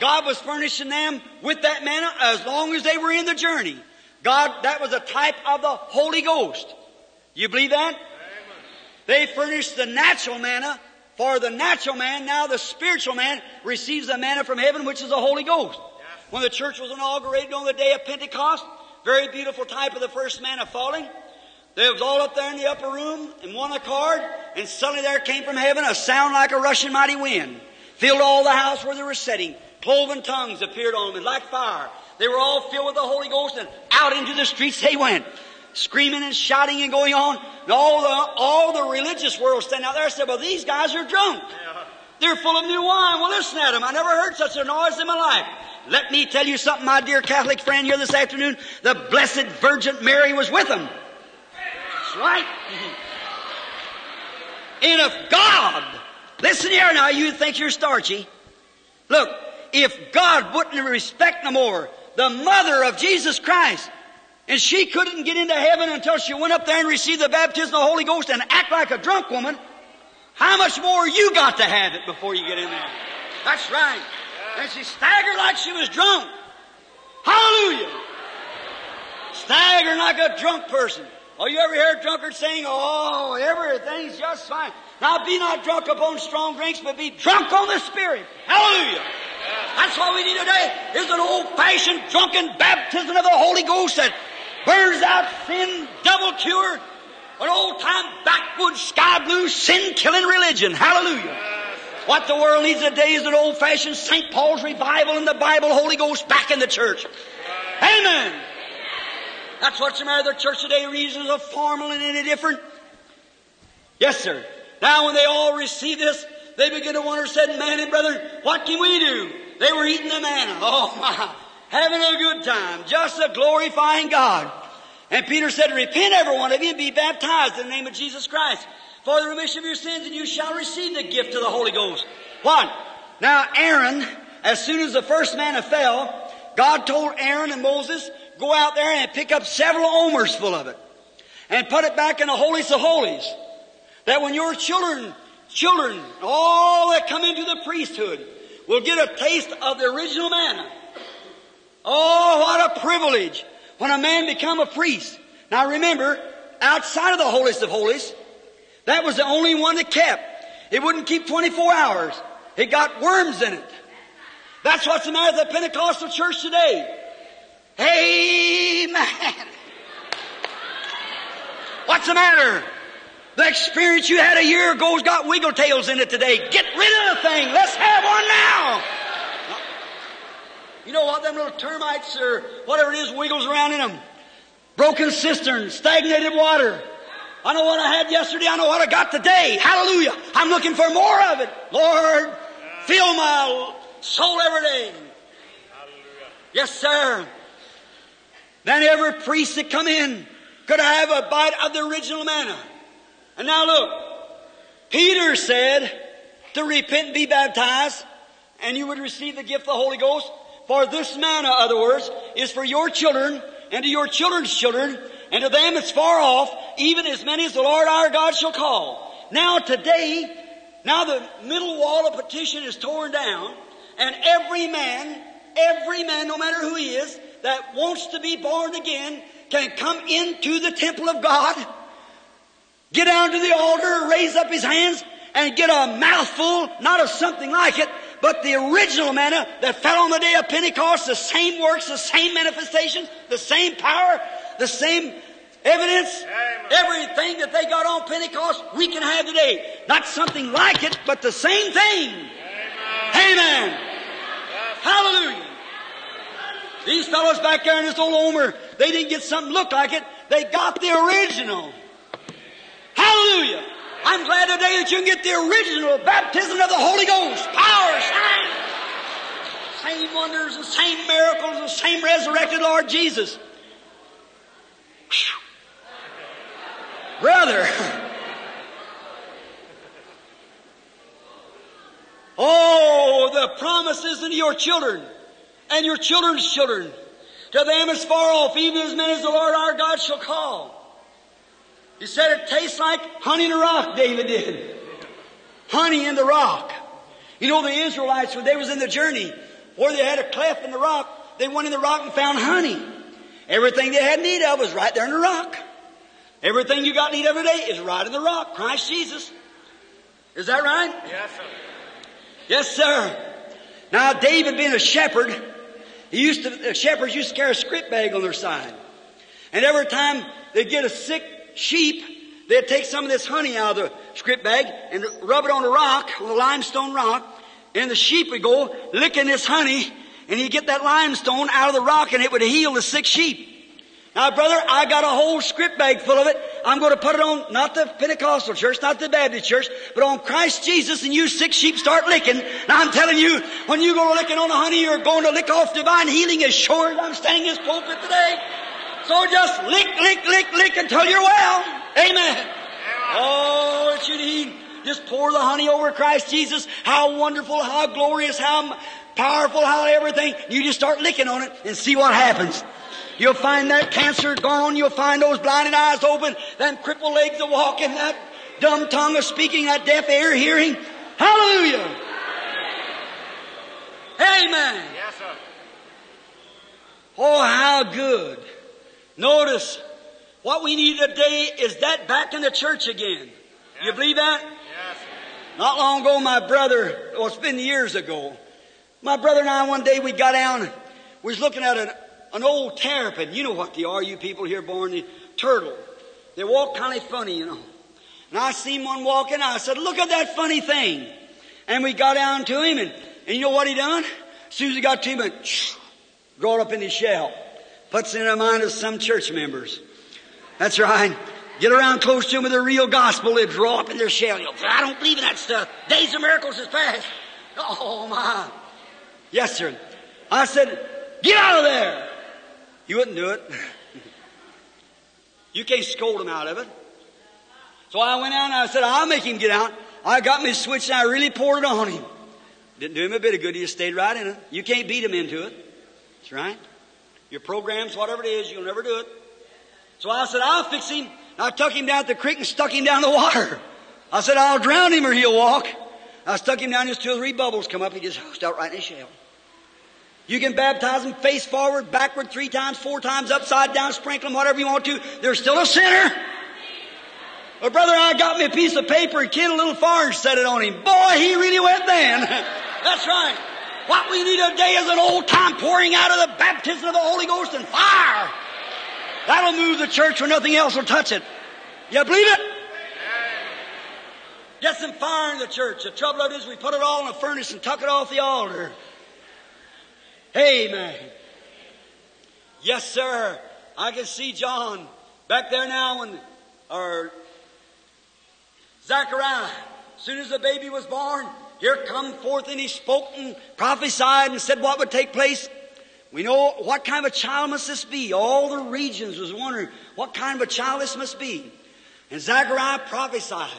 God was furnishing them with that manna as long as they were in the journey. God, that was a type of the Holy Ghost. You believe that? They furnished the natural manna for the natural man. Now the spiritual man receives the manna from heaven, which is the Holy Ghost. When the church was inaugurated on the day of Pentecost, very beautiful type of the first manna falling. They was all up there in the upper room in one accord, and suddenly there came from heaven a sound like a rushing mighty wind. Filled all the house where they were sitting. Cloven tongues appeared on them like fire. They were all filled with the Holy Ghost and out into the streets they went. Screaming and shouting and going on. And all the, all the religious world standing out there said, well, these guys are drunk. They're full of new wine. Well, listen at them. I never heard such a noise in my life. Let me tell you something, my dear Catholic friend here this afternoon. The Blessed Virgin Mary was with them. That's right. *laughs* And if God, listen here now, you think you're starchy. Look, if God wouldn't respect no more the mother of Jesus Christ, and she couldn't get into heaven until she went up there and received the baptism of the Holy Ghost and act like a drunk woman, how much more you got to have it before you get in there? That's right. And she staggered like she was drunk. Hallelujah. Staggering like a drunk person. Oh, you ever hear a drunkard saying, Oh, everything's just fine. Now be not drunk upon strong drinks, but be drunk on the Spirit. Hallelujah. That's what we need today, is an old-fashioned drunken baptism of the Holy Ghost that burns out sin, double cure, an old-time backwoods, sky blue, sin-killing religion. Hallelujah. What the world needs today is an old-fashioned St. Paul's revival in the Bible, Holy Ghost back in the church. Amen. That's what's the matter with the church today. Reasons are formal and any different. Yes, sir. Now when they all received this, they began to wonder, said, man and brother, what can we do? They were eating the manna. *laughs* Oh my, having a good time, just a glorifying God. And Peter said, repent every one of you and be baptized in the name of Jesus Christ for the remission of your sins and you shall receive the gift of the Holy Ghost. What? Now Aaron, as soon as the first manna fell, God told Aaron and Moses, go out there and pick up several omers full of it and put it back in the holies of holies. That when your children, children, all that come into the priesthood will get a taste of the original manna. Oh, what a privilege when a man become a priest. Now remember, outside of the holiest of holies, that was the only one that kept. It wouldn't keep 24 hours. It got worms in it. That's what's the matter with the Pentecostal church today. Amen. What's the matter? The experience you had a year ago's got wiggle tails in it today. Get rid of the thing. Let's have one now. You know what? Them little termites or whatever it is wiggles around in them. Broken cisterns, stagnated water. I know what I had yesterday. I know what I got today. Hallelujah. I'm looking for more of it. Lord, fill my soul every day. Hallelujah. Yes, sir. Then every priest that come in could have a bite of the original manna. And now look, Peter said to repent and be baptized, and you would receive the gift of the Holy Ghost. For this manna, other words, is for your children and to your children's children and to them that's far off, even as many as the Lord our God shall call. Now today, now the middle wall of petition is torn down, and every man, every man, no matter who he is, that wants to be born again can come into the temple of God, get down to the altar, raise up his hands, and get a mouthful, not of something like it, but the original manna that fell on the day of Pentecost, the same works, the same manifestations, the same power, the same evidence, Amen. everything that they got on Pentecost, we can have today. Not something like it, but the same thing. Amen. Hallelujah. These fellows back there in this old Omer, they didn't get something look like it. They got the original. Hallelujah. I'm glad today that you can get the original baptism of the Holy Ghost. Power, sign. Same wonders, the same miracles, the same resurrected Lord Jesus. Brother. *laughs* Oh, the promises into your children and your children's children. To them as far off, even as many as the Lord our God shall call. He said it tastes like honey in a rock, David did. Honey in the rock. You know the Israelites, when they was in the journey, where they had a cleft in the rock, they went in the rock and found honey. Everything they had need of was right there in the rock. Everything you got need of today is right in the rock. Christ Jesus. Is that right? Yes, sir. Yes, sir. Now, David being a shepherd, he used to, the shepherds used to carry a script bag on their side. And every time they get a sick sheep, they'd take some of this honey out of the script bag and rub it on a rock, on a limestone rock, and the sheep would go licking this honey, and he'd get that limestone out of the rock and it would heal the sick sheep. Now, brother, I got a whole script bag full of it. I'm going to put it on not the Pentecostal church, not the Baptist church, but on Christ Jesus, and you sick sheep start licking. Now, I'm telling you, when you go licking on the honey, you're going to lick off divine healing as sure as I'm standing in this pulpit today. So just lick, lick, lick until you're well. Amen. Oh, that you need. Just pour the honey over Christ Jesus. How wonderful, how glorious, how powerful, how everything. You just start licking on it and see what happens. You'll find that cancer gone. You'll find those blinded eyes open, them crippled legs of walking, that dumb tongue of speaking, that deaf ear hearing. Hallelujah. Amen. Yes, sir. Oh, how good. Notice, what we need today is that back in the church again. You believe that? Yes. Not long ago, my brother, well, it's been years ago, my brother and I one day we got down, we was looking at an, an old terrapin. You know what they are, you people here born, the turtle. They walk kind of funny, you know. And I seen one walking, I said, look at that funny thing. And we got down to him, and, and you know what he done? As soon as he got to him, it rolled up in his shell. Puts it in the mind of some church members. That's right. Get around close to them with the real gospel, they draw up in their shell. You'll I don't believe in that stuff. Days of miracles is past. Oh my. Yes, sir. I said, get out of there. You wouldn't do it. you can't scold him out of it. So I went out and I said, I'll make him get out. I got me switch and I really poured it on him. Didn't do him a bit of good. He just stayed right in it. You can't beat him into it. That's right. Your programs, whatever it is, you'll never do it. So I said, I'll fix him. I took him down to the creek and stuck him down the water. I said, I'll drown him or he'll walk. I stuck him down, just two or three bubbles come up, he just hooked out right in his shell. You can baptize him face forward, backward, three times, four times, upside down, sprinkle him, whatever you want to. They're still a sinner. But brother, I got me a piece of paper and kid a little far and set it on him. Boy, he really went then. *laughs* That's right. What we need today is an old time pouring out of the baptism of the Holy Ghost and fire. That'll move the church when nothing else will touch it. You believe it? Get some fire in the church. The trouble of it is we put it all in a furnace and tuck it off the altar. Amen. Yes, sir. I can see John back there now when, or Zachariah, as soon as the baby was born, here come forth and he spoke and prophesied and said what would take place. We know what kind of a child must this be. All the regions was wondering what kind of a child this must be. And Zachariah prophesied.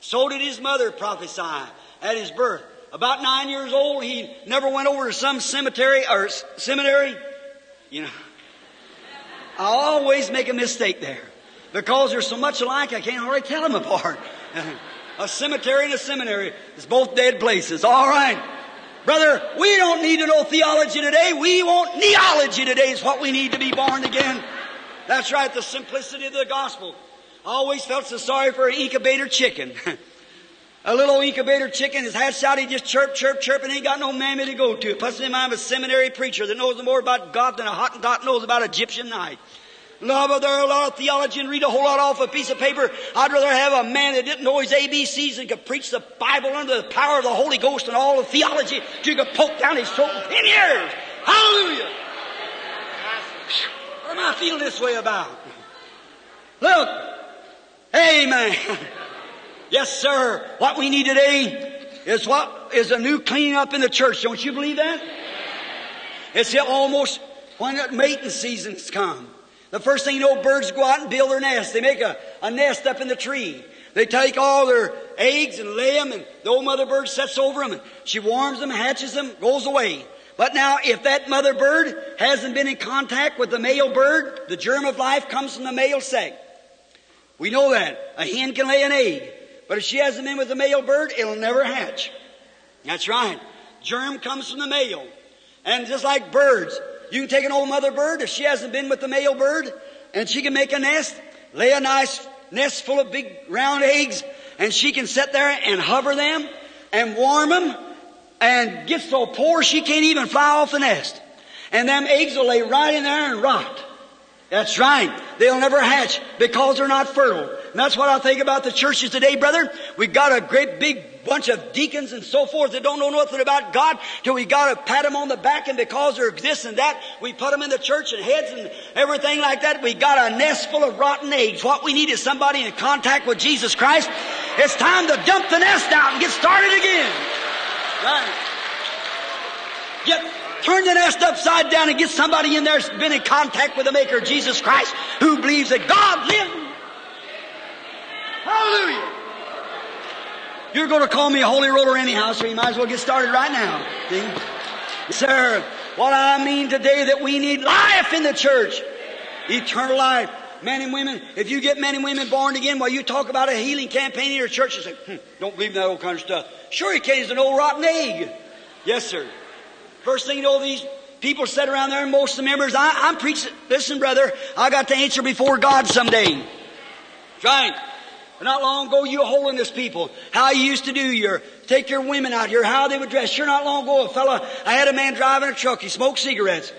So did his mother prophesy at his birth. About nine years old, he never went over to some cemetery or seminary. You know, I always make a mistake there because they're so much alike. I can't hardly tell them apart. *laughs* a cemetery and a seminary is both dead places. All right. Brother, we don't need to know theology today. We want kneeology today is what we need to be born again. That's right, the simplicity of the gospel. I always felt so sorry for an incubator chicken. *laughs* a little incubator chicken is hatched out, he just chirp, chirp, chirp, and ain't got no mammy to go to. Puts in mind of a seminary preacher that knows more about God than a Hottentot knows about Egyptian night. Love, there are a lot of theology and read a whole lot off a piece of paper. I'd rather have a man that didn't know his ABCs and could preach the Bible under the power of the Holy Ghost and all the theology that you could poke down his throat in ten years. Hallelujah! What am I feeling this way about? Look, Amen. *laughs* Yes, sir. What we need today is what is a new cleaning up in the church. Don't you believe that? It's almost when the mating seasons come. The first thing you know, birds go out and build their nest. They make a, a nest up in the tree. They take all their eggs and lay them, and the old mother bird sits over them, and she warms them, hatches them, goes away. But now, if that mother bird hasn't been in contact with the male bird, the germ of life comes from the male sex. We know that. A hen can lay an egg. But if she hasn't been with the male bird, it'll never hatch. That's right. Germ comes from the male. And just like birds, you can take an old mother bird, if she hasn't been with the male bird, and she can make a nest, lay a nice nest full of big round eggs, and she can sit there and hover them, and warm them, and get so poor she can't even fly off the nest. And them eggs will lay right in there and rot. That's right. They'll never hatch because they're not fertile. And that's what I think about the churches today, brother. We got a great big bunch of deacons and so forth that don't know nothing about God till we got to pat them on the back and because they're this and that, we put them in the church and heads and everything like that. We got a nest full of rotten eggs. What we need is somebody in contact with Jesus Christ. It's time to dump the nest out and get started again. Right. Get Turn the nest upside down and get somebody in there that's been in contact with the Maker, Jesus Christ, who believes that God lives. Hallelujah. You're going to call me a holy roller anyhow, so you might as well get started right now. Sir, what I mean today that we need life in the church. Eternal life. Men and women, if you get men and women born again while you talk about a healing campaign in your church, you say, hmm, don't believe in that old kind of stuff. Sure, you can. He's an old rotten egg. Yes, sir. First thing you know, these people sit around there, and most of the members, I, am preaching. Listen, brother, I got to answer before God someday. Right. Not long ago, you holiness people, how you used to do your, take your women out here, how they would dress. Sure, not long ago, a fella, I had a man driving a truck, he smoked cigarettes.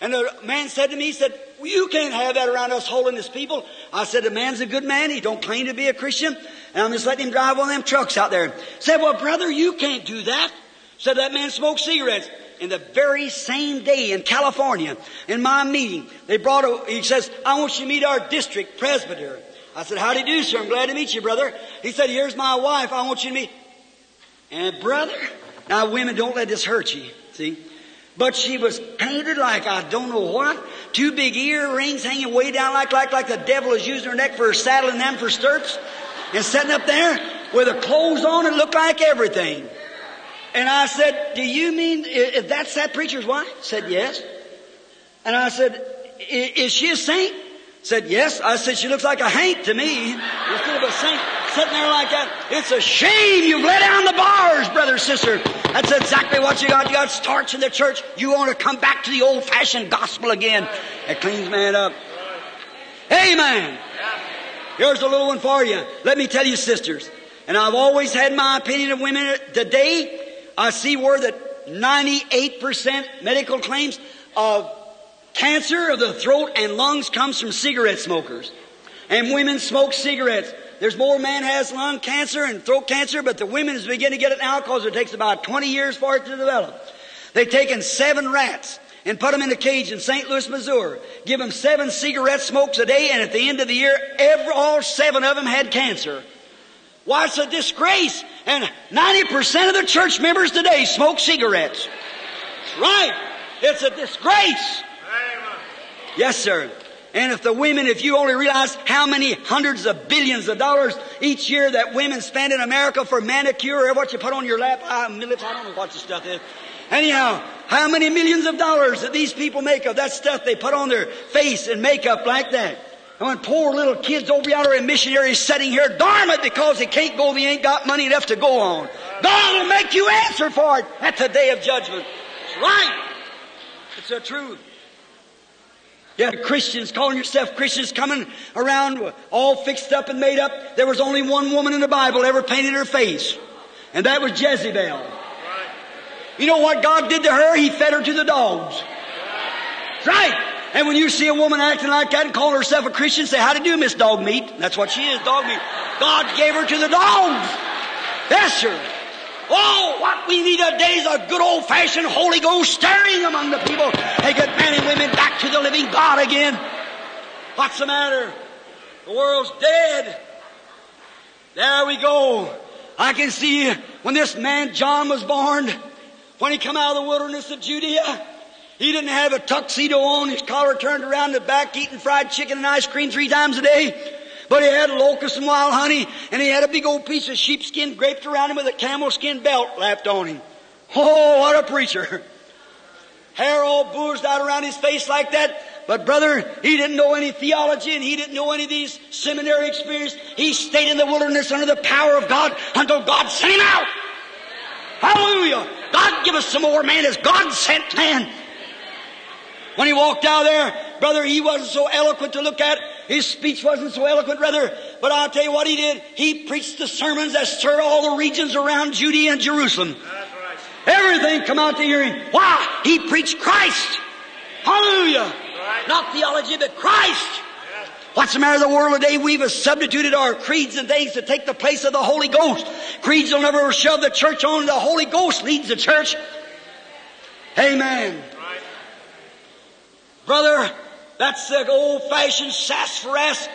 And the man said to me, he said, well, you can't have that around us holiness people. I said, the man's a good man, he don't claim to be a Christian, and I'm just letting him drive one of them trucks out there. Said, well, brother, you can't do that. Said that man smoked cigarettes in the very same day in California, in my meeting, they brought a, he says, I want you to meet our district presbyter. I said, how do you do, sir? I'm glad to meet you, brother. He said, here's my wife. I want you to meet. And brother, now women, don't let this hurt you, see? But she was painted like I don't know what. Two big earrings hanging way down like, like, like the devil is using her neck for a saddle and them for stirrups. And sitting up there with her clothes on, it looked like everything. And I said, do you mean if that's that preacher's wife? Said, yes. And I said, is she a saint? Said, yes. I said, she looks like a haint to me. Instead of a saint sitting there like that. It's a shame you've let down the bars, brother, sister. That's exactly what you got. You got starch in the church. You want to come back to the old fashioned gospel again. It cleans man up. Amen. Here's a little one for you. Let me tell you, sisters. And I've always had my opinion of women. Today, I see where that 98% medical claims of cancer of the throat and lungs comes from cigarette smokers. And women smoke cigarettes. There's more man has lung cancer and throat cancer, but the women is beginning to get it now because it takes about 20 years for it to develop. They've taken seven rats and put them in a cage in St. Louis, Missouri. Give them seven cigarette smokes a day, and at the end of the year, every, all seven of them had cancer. Why, it's a disgrace. And 90% of the church members today smoke cigarettes. Right. It's a disgrace. Yes, sir. And if the women, if you only realize how many hundreds of billions of dollars each year that women spend in America for manicure or what you put on your lap, I, I don't know what the stuff is. Anyhow, how many millions of dollars that these people make of that stuff they put on their face and makeup like that? And when poor little kids over yonder and missionaries sitting here, darn it, because they can't go, they ain't got money enough to go on. God will make you answer for it at the day of judgment. It's right. It's the truth. You had Christians calling yourself Christians coming around all fixed up and made up. There was only one woman in the Bible ever painted her face. And that was Jezebel. You know what God did to her? He fed her to the dogs. Right. And when you see a woman acting like that and calling herself a Christian, say, how you do, Miss Dog Meat? That's what she is, dog meat. God gave her to the dogs. Yes, sir. Oh, what we need today is a good old fashioned Holy Ghost stirring among the people. They get men and women back to the living God again. What's the matter? The world's dead. There we go. I can see when this man John was born, when he come out of the wilderness of Judea, he didn't have a tuxedo on, his collar turned around the back, eating fried chicken and ice cream three times a day. But he had locusts and wild honey, and he had a big old piece of sheepskin draped around him with a camel skin belt wrapped on him. Oh, what a preacher. Hair all boozed out around his face like that. But brother, he didn't know any theology and he didn't know any of these seminary experience. He stayed in the wilderness under the power of God until God sent him out. Hallelujah. God give us some more man as God sent man. When he walked out there, brother, he wasn't so eloquent to look at. His speech wasn't so eloquent, brother. But I'll tell you what he did. He preached the sermons that stirred all the regions around Judea and Jerusalem. Right. Everything come out to hear him. Why? He preached Christ. Hallelujah. Not theology, but Christ. What's the matter with the world today? We've substituted our creeds and things to take the place of the Holy Ghost. Creeds will never shove the church on. The Holy Ghost leads the church. Amen. Brother, that's the old-fashioned sassafras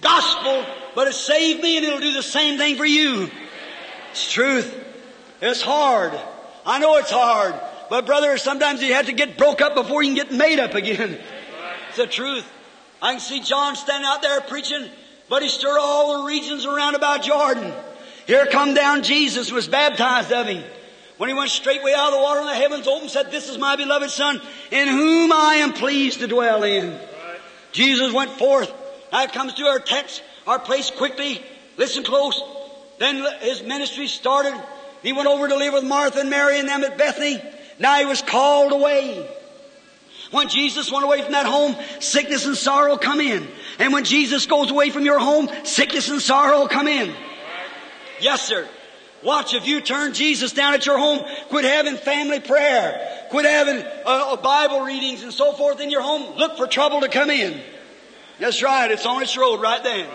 gospel, but it saved me and it'll do the same thing for you. It's truth. It's hard. I know it's hard. But brother, sometimes you have to get broke up before you can get made up again. It's the truth. I can see John standing out there preaching, but he stirred all the regions around about Jordan. Here come down Jesus, was baptized of him. When he went straightway out of the water and the heavens opened, said, This is my beloved Son, in whom I am pleased to dwell in. Jesus went forth. Now it comes to our text, our place quickly. Listen close. Then his ministry started. He went over to live with Martha and Mary and them at Bethany. Now he was called away. When Jesus went away from that home, sickness and sorrow come in. And when Jesus goes away from your home, sickness and sorrow come in. Yes, sir. Watch if you turn Jesus down at your home, quit having family prayer, quit having uh, Bible readings and so forth in your home, look for trouble to come in. That's right, it's on its road right then.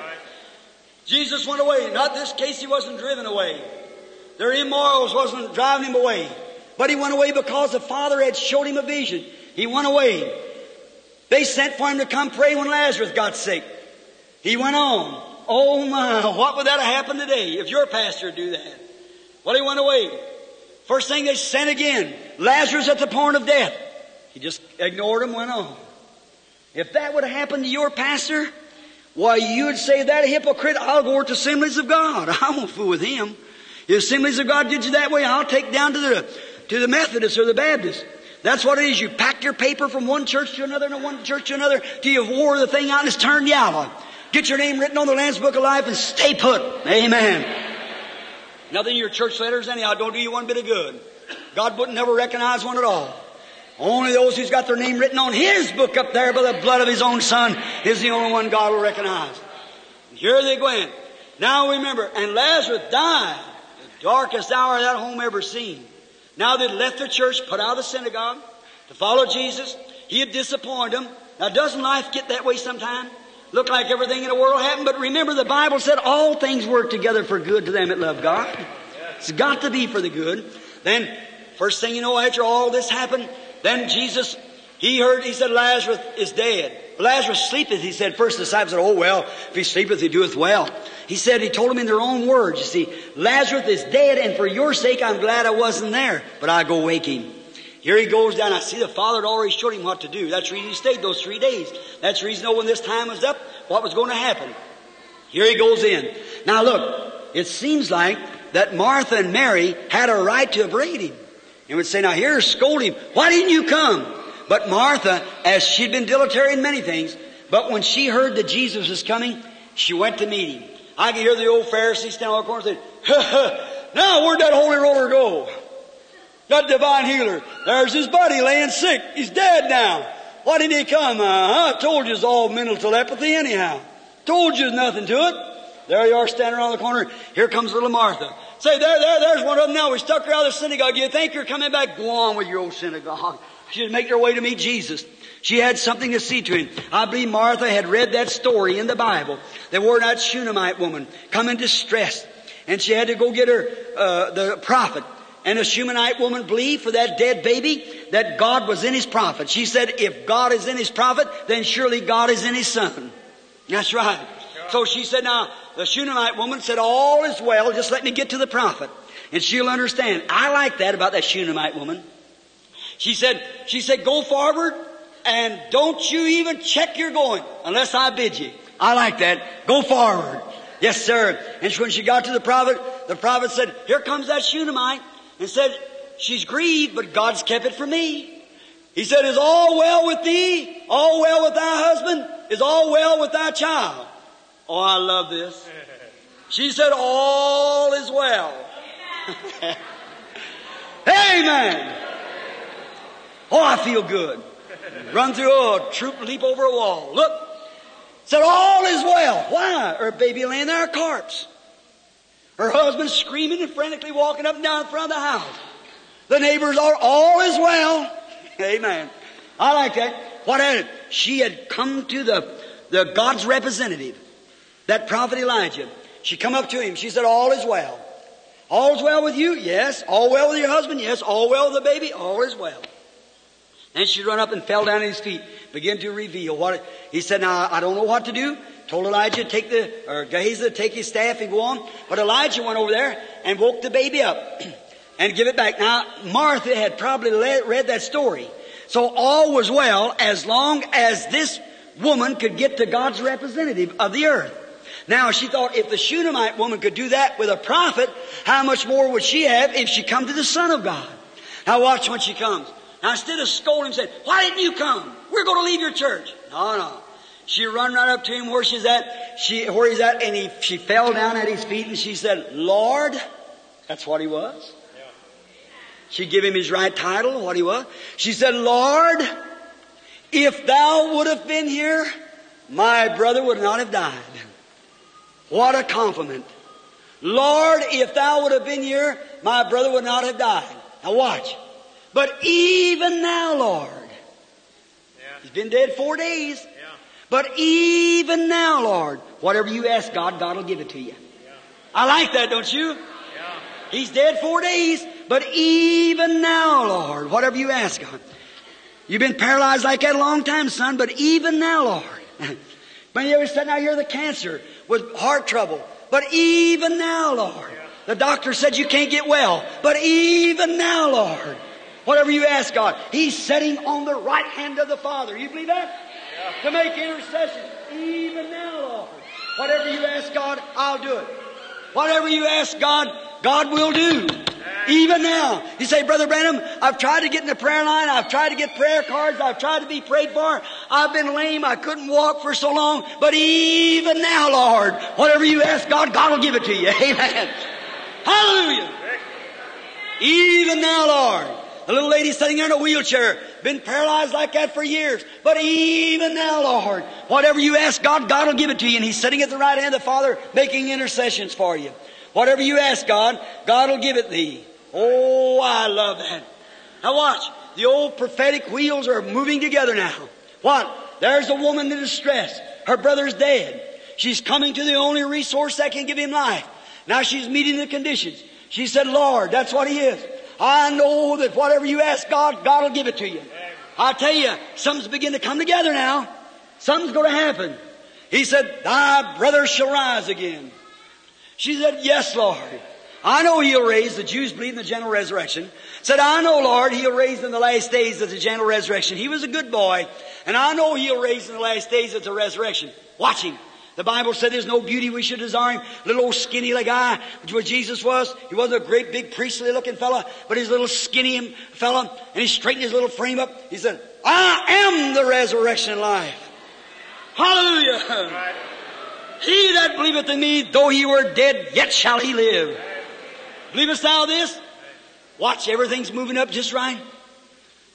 Jesus went away. Not this case, he wasn't driven away. Their immorals wasn't driving him away. But he went away because the Father had showed him a vision. He went away. They sent for him to come pray when Lazarus got sick. He went on. Oh my, what would that have happened today if your pastor do that? Well, he went away. First thing they sent again, Lazarus at the point of death. He just ignored him, went on. If that would have happened to your pastor, why, you would say that a hypocrite, I'll go to Assemblies of God. *laughs* I won't fool with him. If Assemblies of God did you that way, I'll take down to the, to the Methodists or the Baptists. That's what it is. You pack your paper from one church to another and one church to another till you wore the thing out and it's turned yellow. Get your name written on the Lamb's Book of Life and stay put. Amen. Nothing in your church letters anyhow don't do you one bit of good. God wouldn't never recognize one at all. Only those who's got their name written on His book up there by the blood of His own Son is the only one God will recognize. Here they went. Now remember, and Lazarus died, the darkest hour that home ever seen. Now they'd left the church, put out of the synagogue to follow Jesus. He had disappointed them. Now doesn't life get that way sometime? Look like everything in the world happened, but remember the Bible said all things work together for good to them that love God. It's got to be for the good. Then, first thing you know, after all this happened, then Jesus, he heard, he said, Lazarus is dead. Lazarus sleepeth, he said. First the disciples said, oh well, if he sleepeth, he doeth well. He said, he told them in their own words, you see, Lazarus is dead, and for your sake I'm glad I wasn't there, but I go wake him. Here he goes down. I see the Father had already showed him what to do. That's the reason he stayed those three days. That's the reason, when this time was up, what was going to happen. Here he goes in. Now look, it seems like that Martha and Mary had a right to upbraid him. And would say, now here, scold him. Why didn't you come? But Martha, as she'd been dilatory in many things, but when she heard that Jesus was coming, she went to meet him. I can hear the old Pharisee standing on the corner saying, now where'd that holy roller go? That divine healer. There's his buddy laying sick. He's dead now. Why didn't he come? Uh-huh. I told you it's all mental telepathy anyhow. Told you nothing to it. There you are standing around the corner. Here comes little Martha. Say, there, there, there's one of them now. We stuck her out of the synagogue. You think you're coming back? Go on with your old synagogue. She'd make her way to meet Jesus. She had something to see to him. I believe Martha had read that story in the Bible. Were that Shunammite woman come in distress. And she had to go get her, uh, the prophet. And a Shunammite woman believed for that dead baby that God was in his prophet. She said, if God is in his prophet, then surely God is in his son. That's right. So she said, now, the Shunammite woman said, all is well, just let me get to the prophet. And she'll understand. I like that about that Shunammite woman. She said, she said, go forward and don't you even check your going unless I bid you. I like that. Go forward. Yes, sir. And when she got to the prophet, the prophet said, here comes that Shunammite and said, she's grieved, but God's kept it for me. He said, is all well with thee? All well with thy husband? Is all well with thy child? Oh, I love this. She said, all is well. *laughs* Amen. Oh, I feel good. Run through oh, a troop, leap over a wall. Look. Said, all is well. Why? Her baby laying there, a corpse. Her husband screaming and frantically walking up and down in front of the house. The neighbors are, all as well. Amen. I like that. What happened? she had come to the, the God's representative, that prophet Elijah. She come up to him. She said, all is well. All is well with you? Yes. All well with your husband? Yes. All well with the baby? All is well. Then she run up and fell down at his feet, began to reveal what he said. Now I don't know what to do. Told Elijah take the or Gehazi take his staff and go on. But Elijah went over there and woke the baby up *clears throat* and give it back. Now Martha had probably read that story, so all was well as long as this woman could get to God's representative of the earth. Now she thought if the Shunammite woman could do that with a prophet, how much more would she have if she come to the Son of God? Now watch when she comes. Now instead of scolding said, why didn't you come? We're going to leave your church. No, no. She run right up to him where she's at, she, where he's at, and he, she fell down at his feet and she said, Lord, that's what he was. She give him his right title, what he was. She said, Lord, if thou would have been here, my brother would not have died. What a compliment. Lord, if thou would have been here, my brother would not have died. Now watch. But even now, Lord, Yeah. he's been dead four days. Yeah. But even now, Lord, whatever you ask God, God will give it to you. I like that, don't you? Yeah. He's dead four days, but even now, Lord, whatever you ask God. You've been paralyzed like that a long time, son, but even now, Lord. But you ever said now you're the cancer with heart trouble. But even now, Lord. The doctor said you can't get well. But even now, Lord. Whatever you ask God, He's sitting on the right hand of the Father. You believe that? Uh, to make intercession. Even now, Lord. Whatever you ask God, I'll do it. Whatever you ask God, God will do. Even now. You say, Brother Branham, I've tried to get in the prayer line. I've tried to get prayer cards. I've tried to be prayed for. I've been lame. I couldn't walk for so long. But even now, Lord, whatever you ask God, God will give it to you. *laughs* Amen. Hallelujah. Even now, Lord. The little lady sitting there in a wheelchair, been paralyzed like that for years. But even now, Lord, whatever you ask God, God will give it to you. And He's sitting at the right hand of the Father, making intercessions for you. Whatever you ask God, God will give it thee. Oh, I love that. Now watch. The old prophetic wheels are moving together now. What? There's a woman in distress. Her brother's dead. She's coming to the only resource that can give him life. Now she's meeting the conditions. She said, Lord, that's what he is. I know that whatever you ask God, God will give it to you. I tell you, something's beginning to come together now. Something's going to happen. He said, thy brother shall rise again. She said, yes, Lord. I know he'll raise. The Jews believe in the general resurrection. Said, I know, Lord, he'll raise in the last days of the general resurrection. He was a good boy. And I know he'll raise in the last days of the resurrection. Watch him. The Bible said there's no beauty we should desire him. Little old skinny like guy, which what Jesus was. He wasn't a great big priestly looking fella, but he's a little skinny fella, and he straightened his little frame up. He said, I am the resurrection and life. Hallelujah. He that believeth in me, though he were dead, yet shall he live. Believest thou this? Watch, everything's moving up just right.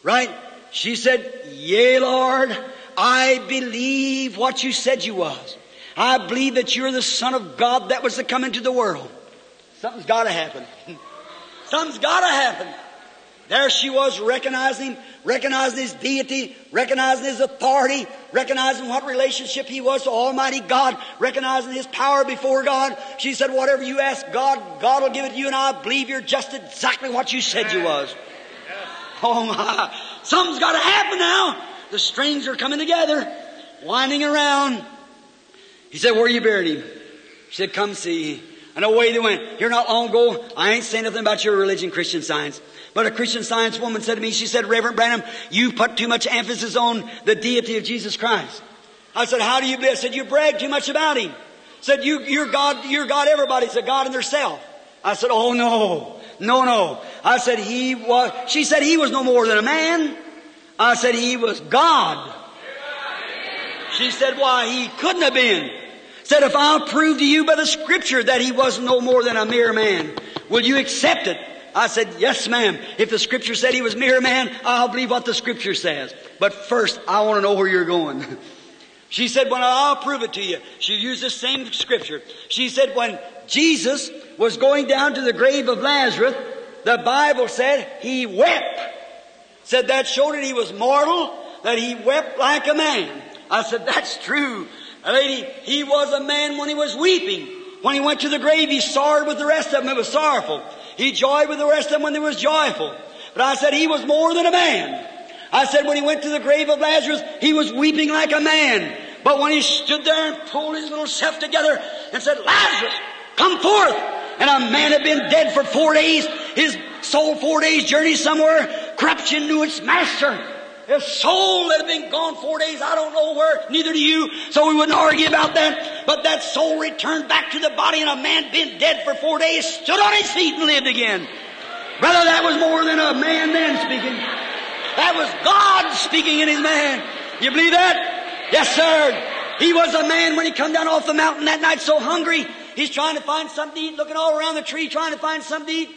Right? She said, Yea, Lord, I believe what you said you was. I believe that you're the Son of God that was to come into the world. Something's gotta happen. *laughs* Something's gotta happen. There she was recognizing him, recognizing his deity, recognizing his authority, recognizing what relationship he was to Almighty God, recognizing his power before God. She said, whatever you ask God, God will give it to you and I believe you're just exactly what you said you was. Oh my, something's gotta happen now. The strings are coming together, winding around. He said, where you buried him? She said, come see. And away they went. Here not long ago, I ain't saying nothing about your religion, Christian science. But a Christian science woman said to me, she said, Reverend Branham, you put too much emphasis on the deity of Jesus Christ. I said, how do you? I said, you brag too much about him. I said, you, you're God, you're God, everybody's a God in their self. I said, oh no, no, no. I said, he was, she said, he was no more than a man. I said, he was God. She said, why, he couldn't have been. Said, if I'll prove to you by the scripture that he was no more than a mere man, will you accept it? I said, yes ma'am. If the scripture said he was mere man, I'll believe what the scripture says. But first, I want to know where you're going. *laughs* She said, well, I'll prove it to you. She used the same scripture. She said, when Jesus was going down to the grave of Lazarus, the Bible said he wept. Said that showed that he was mortal. that he wept like a man. I said, that's true. Lady, he was a man when he was weeping. When he went to the grave, he sorrowed with the rest of them. It was sorrowful. He joyed with the rest of them when they was joyful. But I said he was more than a man. I said when he went to the grave of Lazarus, he was weeping like a man. But when he stood there and pulled his little self together and said, Lazarus, come forth. And a man had been dead for four days. His soul four days journey somewhere. Corruption knew its master. His soul that had been gone four days, I don't know where, neither do you, so we wouldn't argue about that. But that soul returned back to the body and a man been dead for four days stood on his feet and lived again. Brother, that was more than a man then speaking. That was God speaking in his man. You believe that? Yes, sir. He was a man when he come down off the mountain that night so hungry. He's trying to find something to eat, looking all around the tree, trying to find something to eat.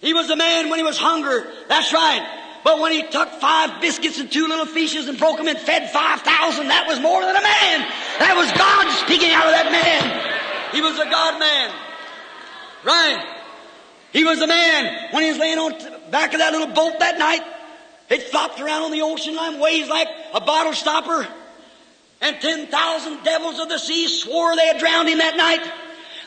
He was a man when he was hungry. That's right. But when he took five biscuits and two little fishes and broke them and fed 5,000, that was more than a man. That was God speaking out of that man. He was a God man. Right. He was a man when he was laying on the back of that little boat that night. It flopped around on the ocean line, waves like a bottle stopper. And 10,000 devils of the sea swore they had drowned him that night.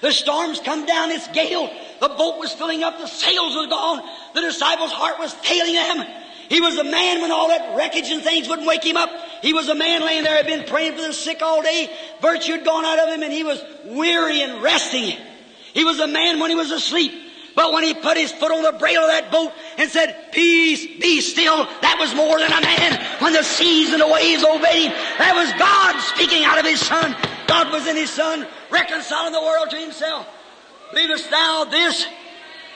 The storms come down, it's gale. The boat was filling up, the sails were gone. The disciples' heart was failing them. He was a man when all that wreckage and things wouldn't wake him up. He was a man laying there, had been praying for the sick all day. Virtue had gone out of him and he was weary and resting. He was a man when he was asleep. But when he put his foot on the brail of that boat and said, Peace, be still, that was more than a man. When the seas and the waves obeyed him, that was God speaking out of his son. God was in his son, reconciling the world to himself. Believest thou this?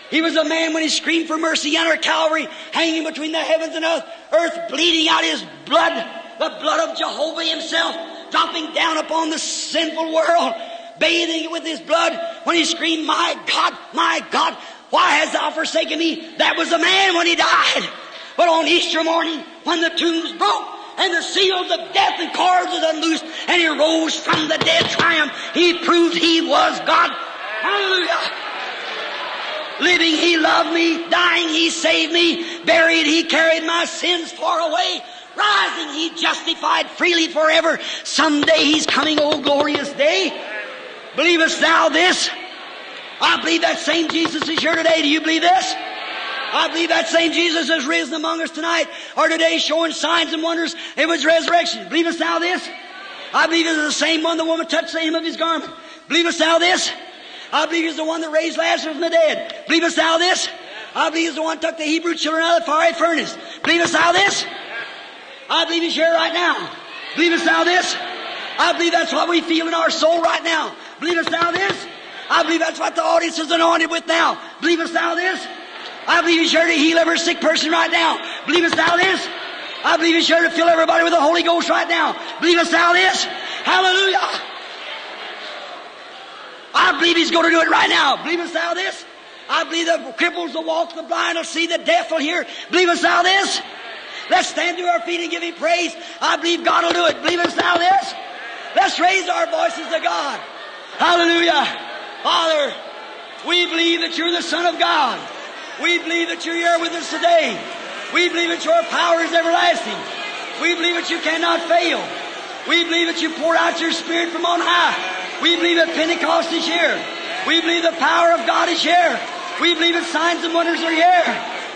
He was a man when he screamed for mercy under Calvary, hanging between the heavens and earth, earth bleeding out his blood, the blood of Jehovah himself, dropping down upon the sinful world, bathing it with his blood, when he screamed, My God, my God, why hast thou forsaken me? That was a man when he died. But on Easter morning, when the tombs broke, and the seals of death and cords was unloosed, and he rose from the dead triumph, he proved he was God. Hallelujah. Living, He loved me. Dying, He saved me. Buried, He carried my sins far away. Rising, He justified freely forever. Someday He's coming, oh glorious day. Believest thou this? I believe that same Jesus is here today. Do you believe this? I believe that same Jesus has risen among us tonight, or today showing signs and wonders. It was resurrection. Believest thou this? I believe it is the same one the woman touched the hem of his garment. Believest thou this? I believe he's the one that raised Lazarus from the dead. Believest thou this? I believe he's the one that took the Hebrew children out of the fiery furnace. Believest thou this? I believe he's here right now. Believest thou this? I believe that's what we feel in our soul right now. Believest thou this? I believe that's what the audience is anointed with now. Believest thou this? I believe he's here to heal every sick person right now. Believest thou this? I believe he's here to fill everybody with the Holy Ghost right now. Believest thou this? Hallelujah. I believe He's going to do it right now. Believe Believest thou this? I believe the cripples will walk, the blind will see, the deaf will hear. Believe Believest thou this? Let's stand to our feet and give Him praise. I believe God will do it. Believe Believest thou this? Let's raise our voices to God. Hallelujah. Father, we believe that you're the Son of God. We believe that you're here with us today. We believe that your power is everlasting. We believe that you cannot fail. We believe that you pour out your Spirit from on high. We believe that Pentecost is here. We believe the power of God is here. We believe that signs and wonders are here.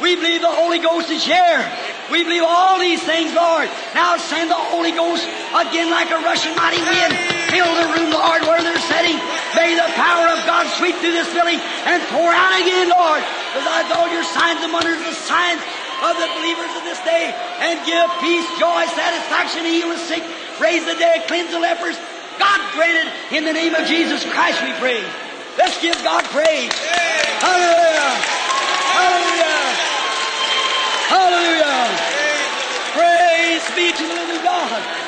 We believe the Holy Ghost is here. We believe all these things, Lord. Now send the Holy Ghost again like a rushing mighty wind. Fill the room, Lord, where they're sitting. May the power of God sweep through this building and pour out again, Lord. Besides all your signs and wonders, the signs of the believers of this day, and give peace, joy, satisfaction, heal the sick, raise the dead, cleanse the lepers, God granted in the name of Jesus Christ we pray. Let's give God praise. Hallelujah. Hallelujah. Hallelujah. Praise be to the living God.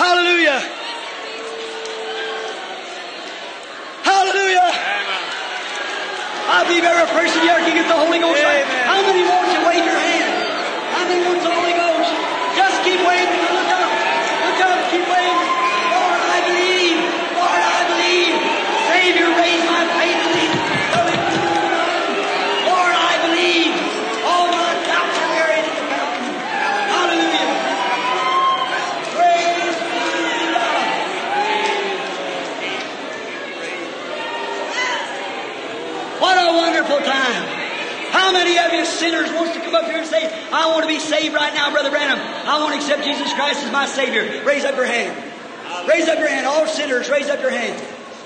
Hallelujah. Hallelujah. I believe every person here can get the Holy Ghost. How many more to wave your hand? How many wants the Holy Ghost? Just keep waving. Look up. Look up. Keep waving. Lord, I believe. Lord, I believe. Savior, raise my faith in thee. Lord, I believe. All my doubts are buried in the mountain. Hallelujah. wonderful time. How many of you sinners wants to come up here and say, I want to be saved right now, Brother Branham. I want to accept Jesus Christ as my Savior. Raise up your hand. Raise up your hand. All sinners, raise up your hand.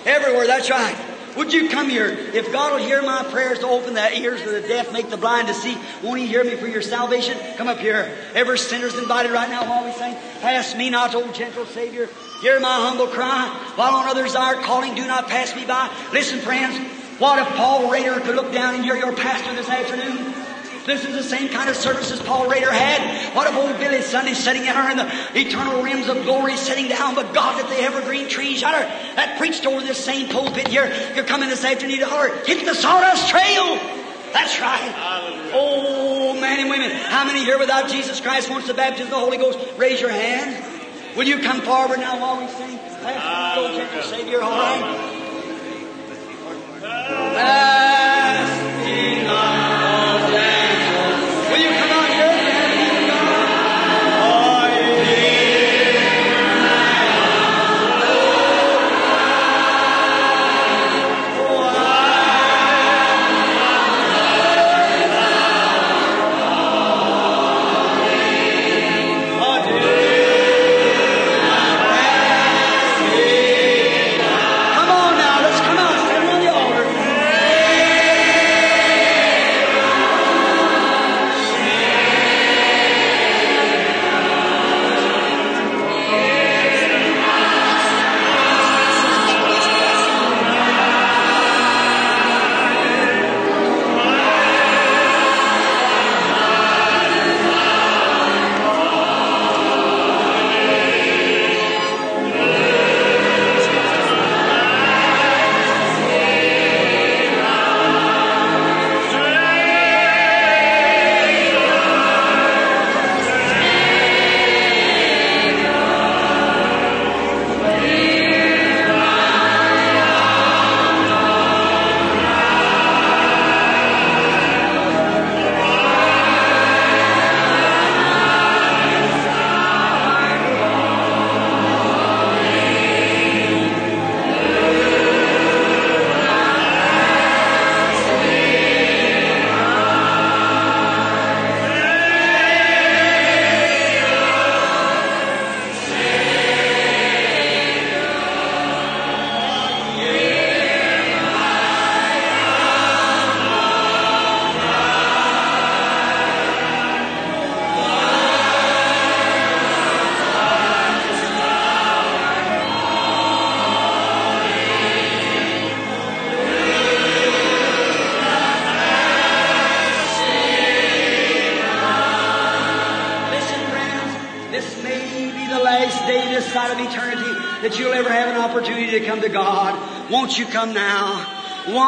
Everywhere, that's right. Would you come here? If God will hear my prayers to open the ears of the deaf, make the blind to see, won't He hear me for your salvation? Come up here. Every sinner's invited right now while we sing. Pass me not, O gentle Savior. Hear my humble cry. While on others are calling, do not pass me by. Listen, friends. What if Paul Rader could look down and hear your pastor this afternoon? This is the same kind of service as Paul Rader had. What if old Billy Sunday sitting in there in the eternal rims of glory sitting down, but God at the evergreen trees yonder that preached over this same pulpit here. You're coming this afternoon to holler, hit the sawdust trail. That's right. Oh, men and women, how many here without Jesus Christ wants the baptism of the Holy Ghost? Raise your hand. Will you come forward now while we sing? Pass me, O gentle Savior, all right? Pass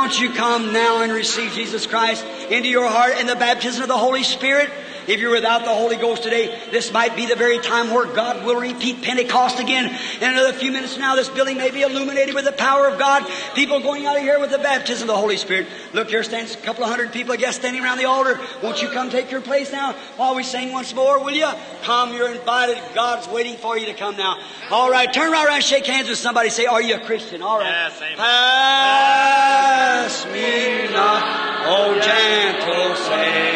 Won't you come now and receive Jesus Christ into your heart and the baptism of the Holy Spirit? If you're without the Holy Ghost today, this might be the very time where God will repeat Pentecost again. In another few minutes now, this building may be illuminated with the power of God. People going out of here with the baptism of the Holy Spirit. Look, here stands a couple of hundred people, I guess, standing around the altar. Won't you come take your place now while we sing once more, will you? Come, you're invited. God's waiting for you to come now. All right, turn right around, shake hands with somebody, say, Are you a Christian? All right. Yes, amen. Pass me not, oh, O gentle Savior.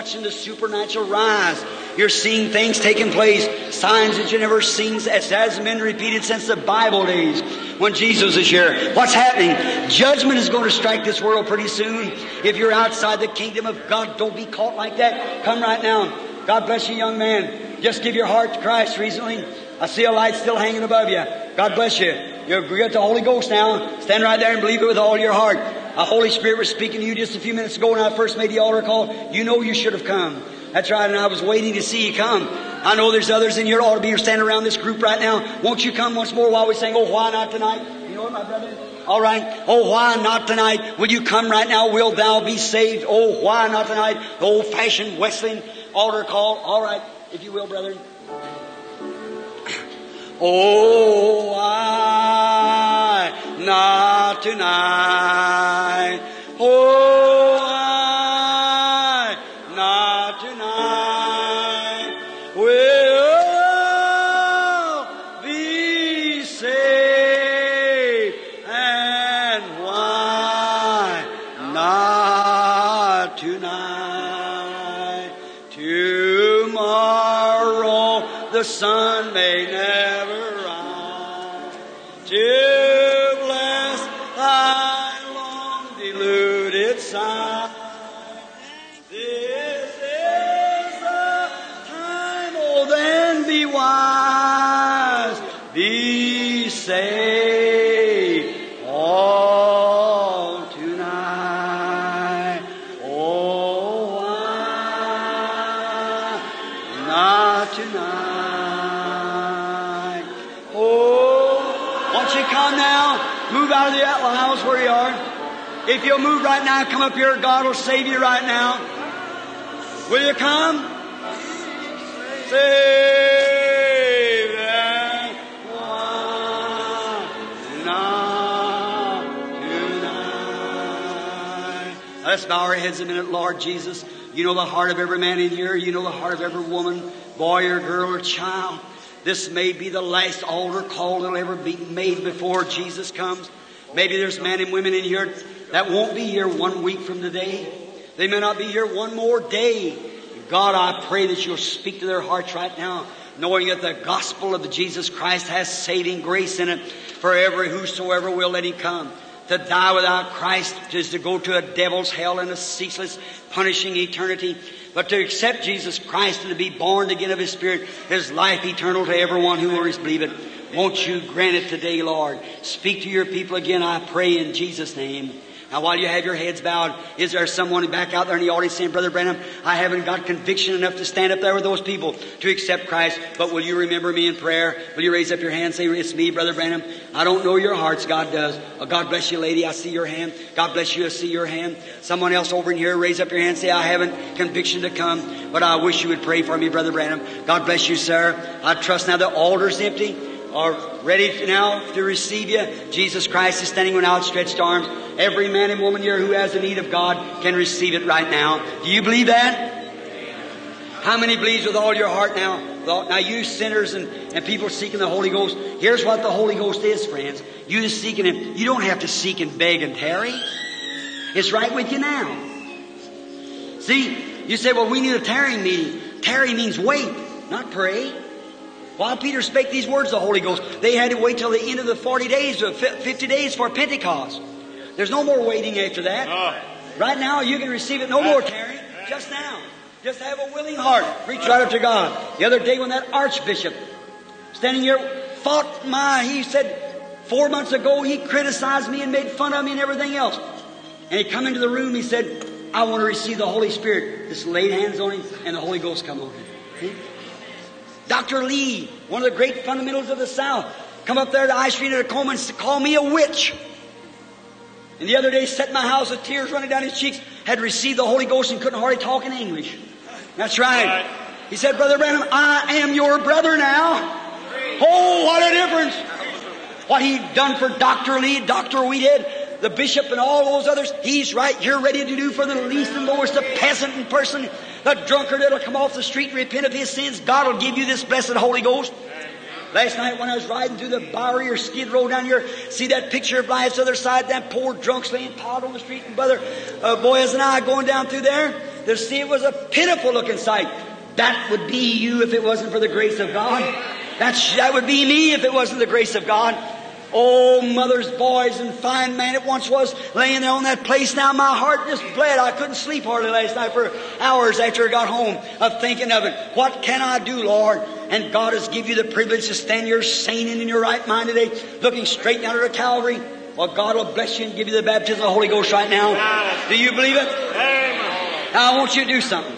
Watching the supernatural rise. You're seeing things taking place, signs that you never seen, as hasn't been repeated since the Bible days. when Jesus is here. What's happening? Judgment is going to strike this world pretty soon. If you're outside the kingdom of God, don't be caught like that. Come right now. God bless you, young man. Just give your heart to Christ recently. I see a light still hanging above you. God bless you. You're got the Holy Ghost now. Stand right there and believe it with all your heart. A Holy Spirit was speaking to you just a few minutes ago when I first made the altar call. You know you should have come. That's right, and I was waiting to see you come. I know there's others in your ought to be standing around this group right now. Won't you come once more while we sing, Oh, why not tonight? You know what, my brother? All right. Oh, why not tonight? Will you come right now? Will thou be saved? Oh, why not tonight? The old fashioned Wesleyan altar call. All right, if you will, brother. *clears throat* Oh, why not tonight? Oh, why not tonight? Will be saved and why not tonight? Tomorrow the sun come now? Move out of the house where you are. If you'll move right now, come up here. God will save you right now. Will you come? Save and why not tonight? Let's bow our heads a minute, Lord Jesus. You know the heart of every man in here. You know the heart of every woman, boy or girl or child. This may be the last altar call that'll ever be made before Jesus comes. Maybe there's men and women in here that won't be here one week from today. They may not be here one more day. God, I pray that you'll speak to their hearts right now, knowing that the gospel of Jesus Christ has saving grace in it for every whosoever will let him come. To die without Christ is to go to a devil's hell and a ceaseless, punishing eternity. But to accept Jesus Christ and to be born again of His Spirit is life eternal to everyone who will believe it. Won't you grant it today, Lord? Speak to your people again, I pray in Jesus' name. Now, while you have your heads bowed, is there someone back out there in the audience saying, Brother Branham, I haven't got conviction enough to stand up there with those people to accept Christ, but will you remember me in prayer? Will you raise up your hand and say, It's me, Brother Branham? I don't know your hearts, God does. Oh, God bless you, lady. I see your hand. God bless you. I see your hand. Someone else over in here, raise up your hand and say, I haven't conviction to come, but I wish you would pray for me, Brother Branham. God bless you, sir. I trust now the altar's empty are ready now to receive you. Jesus Christ is standing with outstretched arms. Every man and woman here who has the need of God can receive it right now. Do you believe that? How many believes with all your heart now? Now you sinners and, and people seeking the Holy Ghost, here's what the Holy Ghost is, friends. You just seeking Him. You don't have to seek and beg and tarry. It's right with you now. See, you say, well, we need a tarrying meeting. Tarry means wait, not pray. While Peter spake these words, the Holy Ghost, they had to wait till the end of the 40 days, uh, or 50 days for Pentecost. There's no more waiting after that. Right now, you can receive it. No more tarry. Just now. Just have a willing heart. Reach right up to God. The other day when that archbishop standing here fought my, he said, four months ago he criticized me and made fun of me and everything else. And he come into the room, he said, I want to receive the Holy Spirit. Just laid hands on him and the Holy Ghost come on him. See? Dr. Lee, one of the great fundamentals of the South, come up there to I Street at Tacoma to call me a witch. And the other day sat in my house with tears running down his cheeks, had received the Holy Ghost and couldn't hardly talk in English. That's right. He said, Brother Branham, I am your brother now. Oh, what a difference. What he done for Dr. Lee, Dr. We did, the bishop and all those others, he's right here ready to do for the least and lowest, the peasant and person, the drunkard that'll come off the street and repent of his sins. God will give you this blessed Holy Ghost. Last night when I was riding through the Bowery or Skid Row down here, see that picture of life's other side, that poor drunks laying piled on the street, and brother uh, Boze and I going down through there to see it was a pitiful looking sight. That would be you if it wasn't for the grace of God. That's, that would be me if it wasn't the grace of God. Oh, mother's boys and fine man it once was laying there on that place. Now my heart just bled. I couldn't sleep hardly last night for hours after I got home of thinking of it. What can I do, Lord? And God has given you the privilege to stand here sane and in your right mind today, looking straight down at Calvary. Well, God will bless you and give you the baptism of the Holy Ghost right now. Do you believe it? Amen. Now I want you to do something.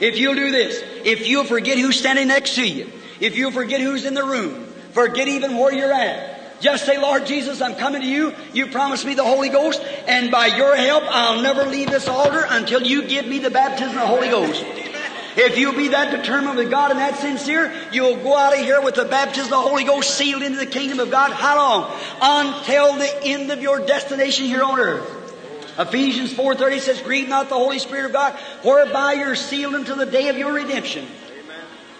If you'll do this, if you'll forget who's standing next to you, if you'll forget who's in the room, forget even where you're at, just say, Lord Jesus, I'm coming to you. You promised me the Holy Ghost, and by your help, I'll never leave this altar until you give me the baptism of the Holy Ghost. If you'll be that determined with God and that sincere, you'll go out of here with the baptism of the Holy Ghost sealed into the kingdom of God. How long? Until the end of your destination here on earth. Ephesians 4.30 says, Grieve not the Holy Spirit of God, whereby you're sealed until the day of your redemption.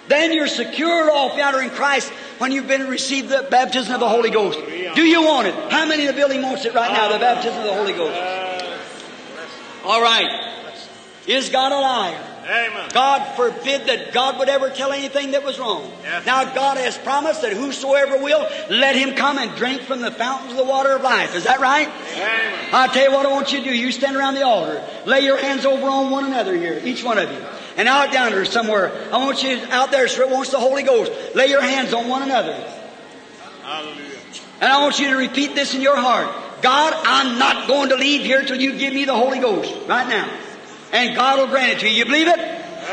Then you're secured off yonder in Christ when you've been received the baptism of the Holy Ghost. Do you want it? How many in the building wants it right now, the baptism of the Holy Ghost? All right. Is God a liar? Amen. God forbid that God would ever tell anything that was wrong. Yes. Now God has promised that whosoever will, let him come and drink from the fountains of the water of life. Is that right? Amen. I'll tell you what I want you to do. You stand around the altar. Lay your hands over on one another here, each one of you. And out down there somewhere, I want you out there, so it wants the Holy Ghost. Lay your hands on one another. Hallelujah. And I want you to repeat this in your heart. God, I'm not going to leave here till you give me the Holy Ghost right now. And God will grant it to you. You believe it?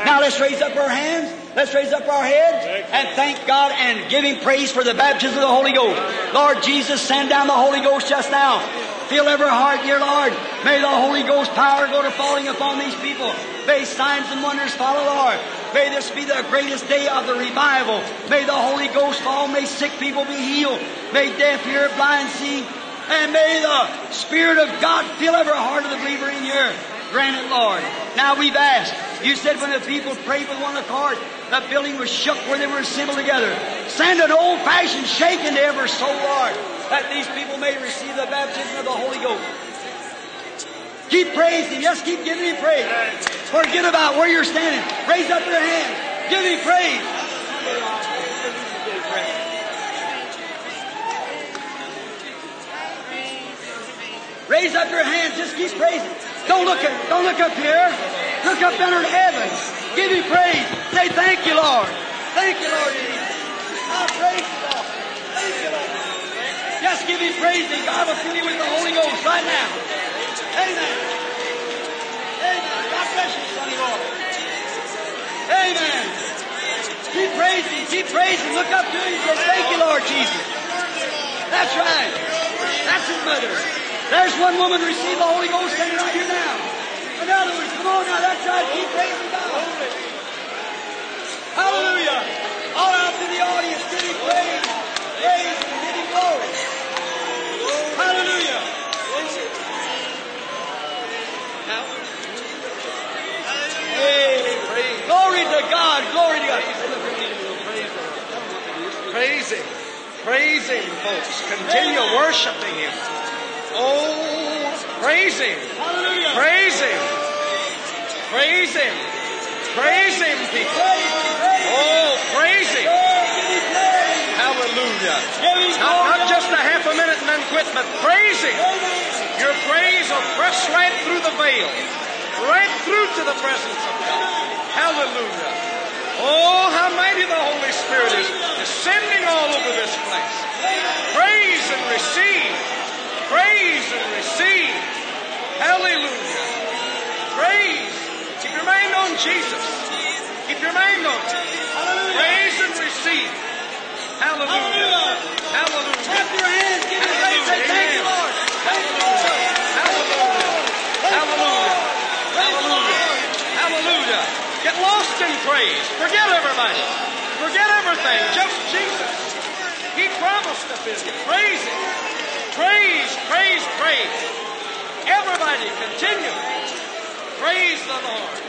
Now let's raise up our hands. Let's raise up our heads and thank God and give Him praise for the baptism of the Holy Ghost. Lord Jesus, send down the Holy Ghost just now. Fill every heart, dear Lord. May the Holy Ghost power go to falling upon these people. May signs and wonders follow, Lord. May this be the greatest day of the revival. May the Holy Ghost fall. May sick people be healed. May deaf hear, blind see. And may the Spirit of God fill every heart of the believer in here. Grant it, Lord. Now we've asked. You said when the people prayed with one accord, the building was shook where they were assembled together. Send an old-fashioned shaking to every soul, Lord, that these people may receive the baptism of the Holy Ghost. Keep praising. Yes, keep giving Him praise. Forget about where you're standing. Raise up your hand. Give Him praise. Raise up your hands. Just keep praising. Don't look at, don't look up here. Look up down in heaven. Give Him praise. Say thank you, Lord. Thank you, Lord. Jesus. I praise you, Lord. Thank you, Lord. Just give Him praise, and God will fill you with the Holy Ghost right now. Amen. Amen. God bless you, Sonny Lord. Amen. Keep praising. Keep praising. Look up to Him and say, Thank you, Lord Jesus. That's right. That's His mother. There's one woman received the Holy Ghost standing right here now. Come on now. That's right. Keep praising God. Hallelujah. All out to the audience. Give Him praise. Praise Him. Give Him glory. Hallelujah. Hey, glory to God. Glory to God. Praise Him. Praise Him, folks. Continue worshiping Him. Oh, praise Him. Hallelujah. Praise Him. Praise Him. Praise Him, people. Oh, praise Him. Hallelujah. Not, not just a half a minute and then quit, but praise Him. Your praise will press right through the veil, right through to the presence of God. Hallelujah. Oh, how mighty the Holy Spirit is descending all over this place. Praise and receive. Praise and receive. Hallelujah. Praise. Your mind on Jesus. Keep your mind on Him. Praise and receive. Hallelujah. Hallelujah. Clap your hands. Give Him praise. Say thank you, Lord. Hallelujah. Hallelujah. Hallelujah. Hallelujah. Hallelujah. Get lost in praise. Forget everybody. Forget everything. Just Jesus. He promised to fill you. Praise Him. Praise, praise, praise. Everybody continue. Praise the Lord.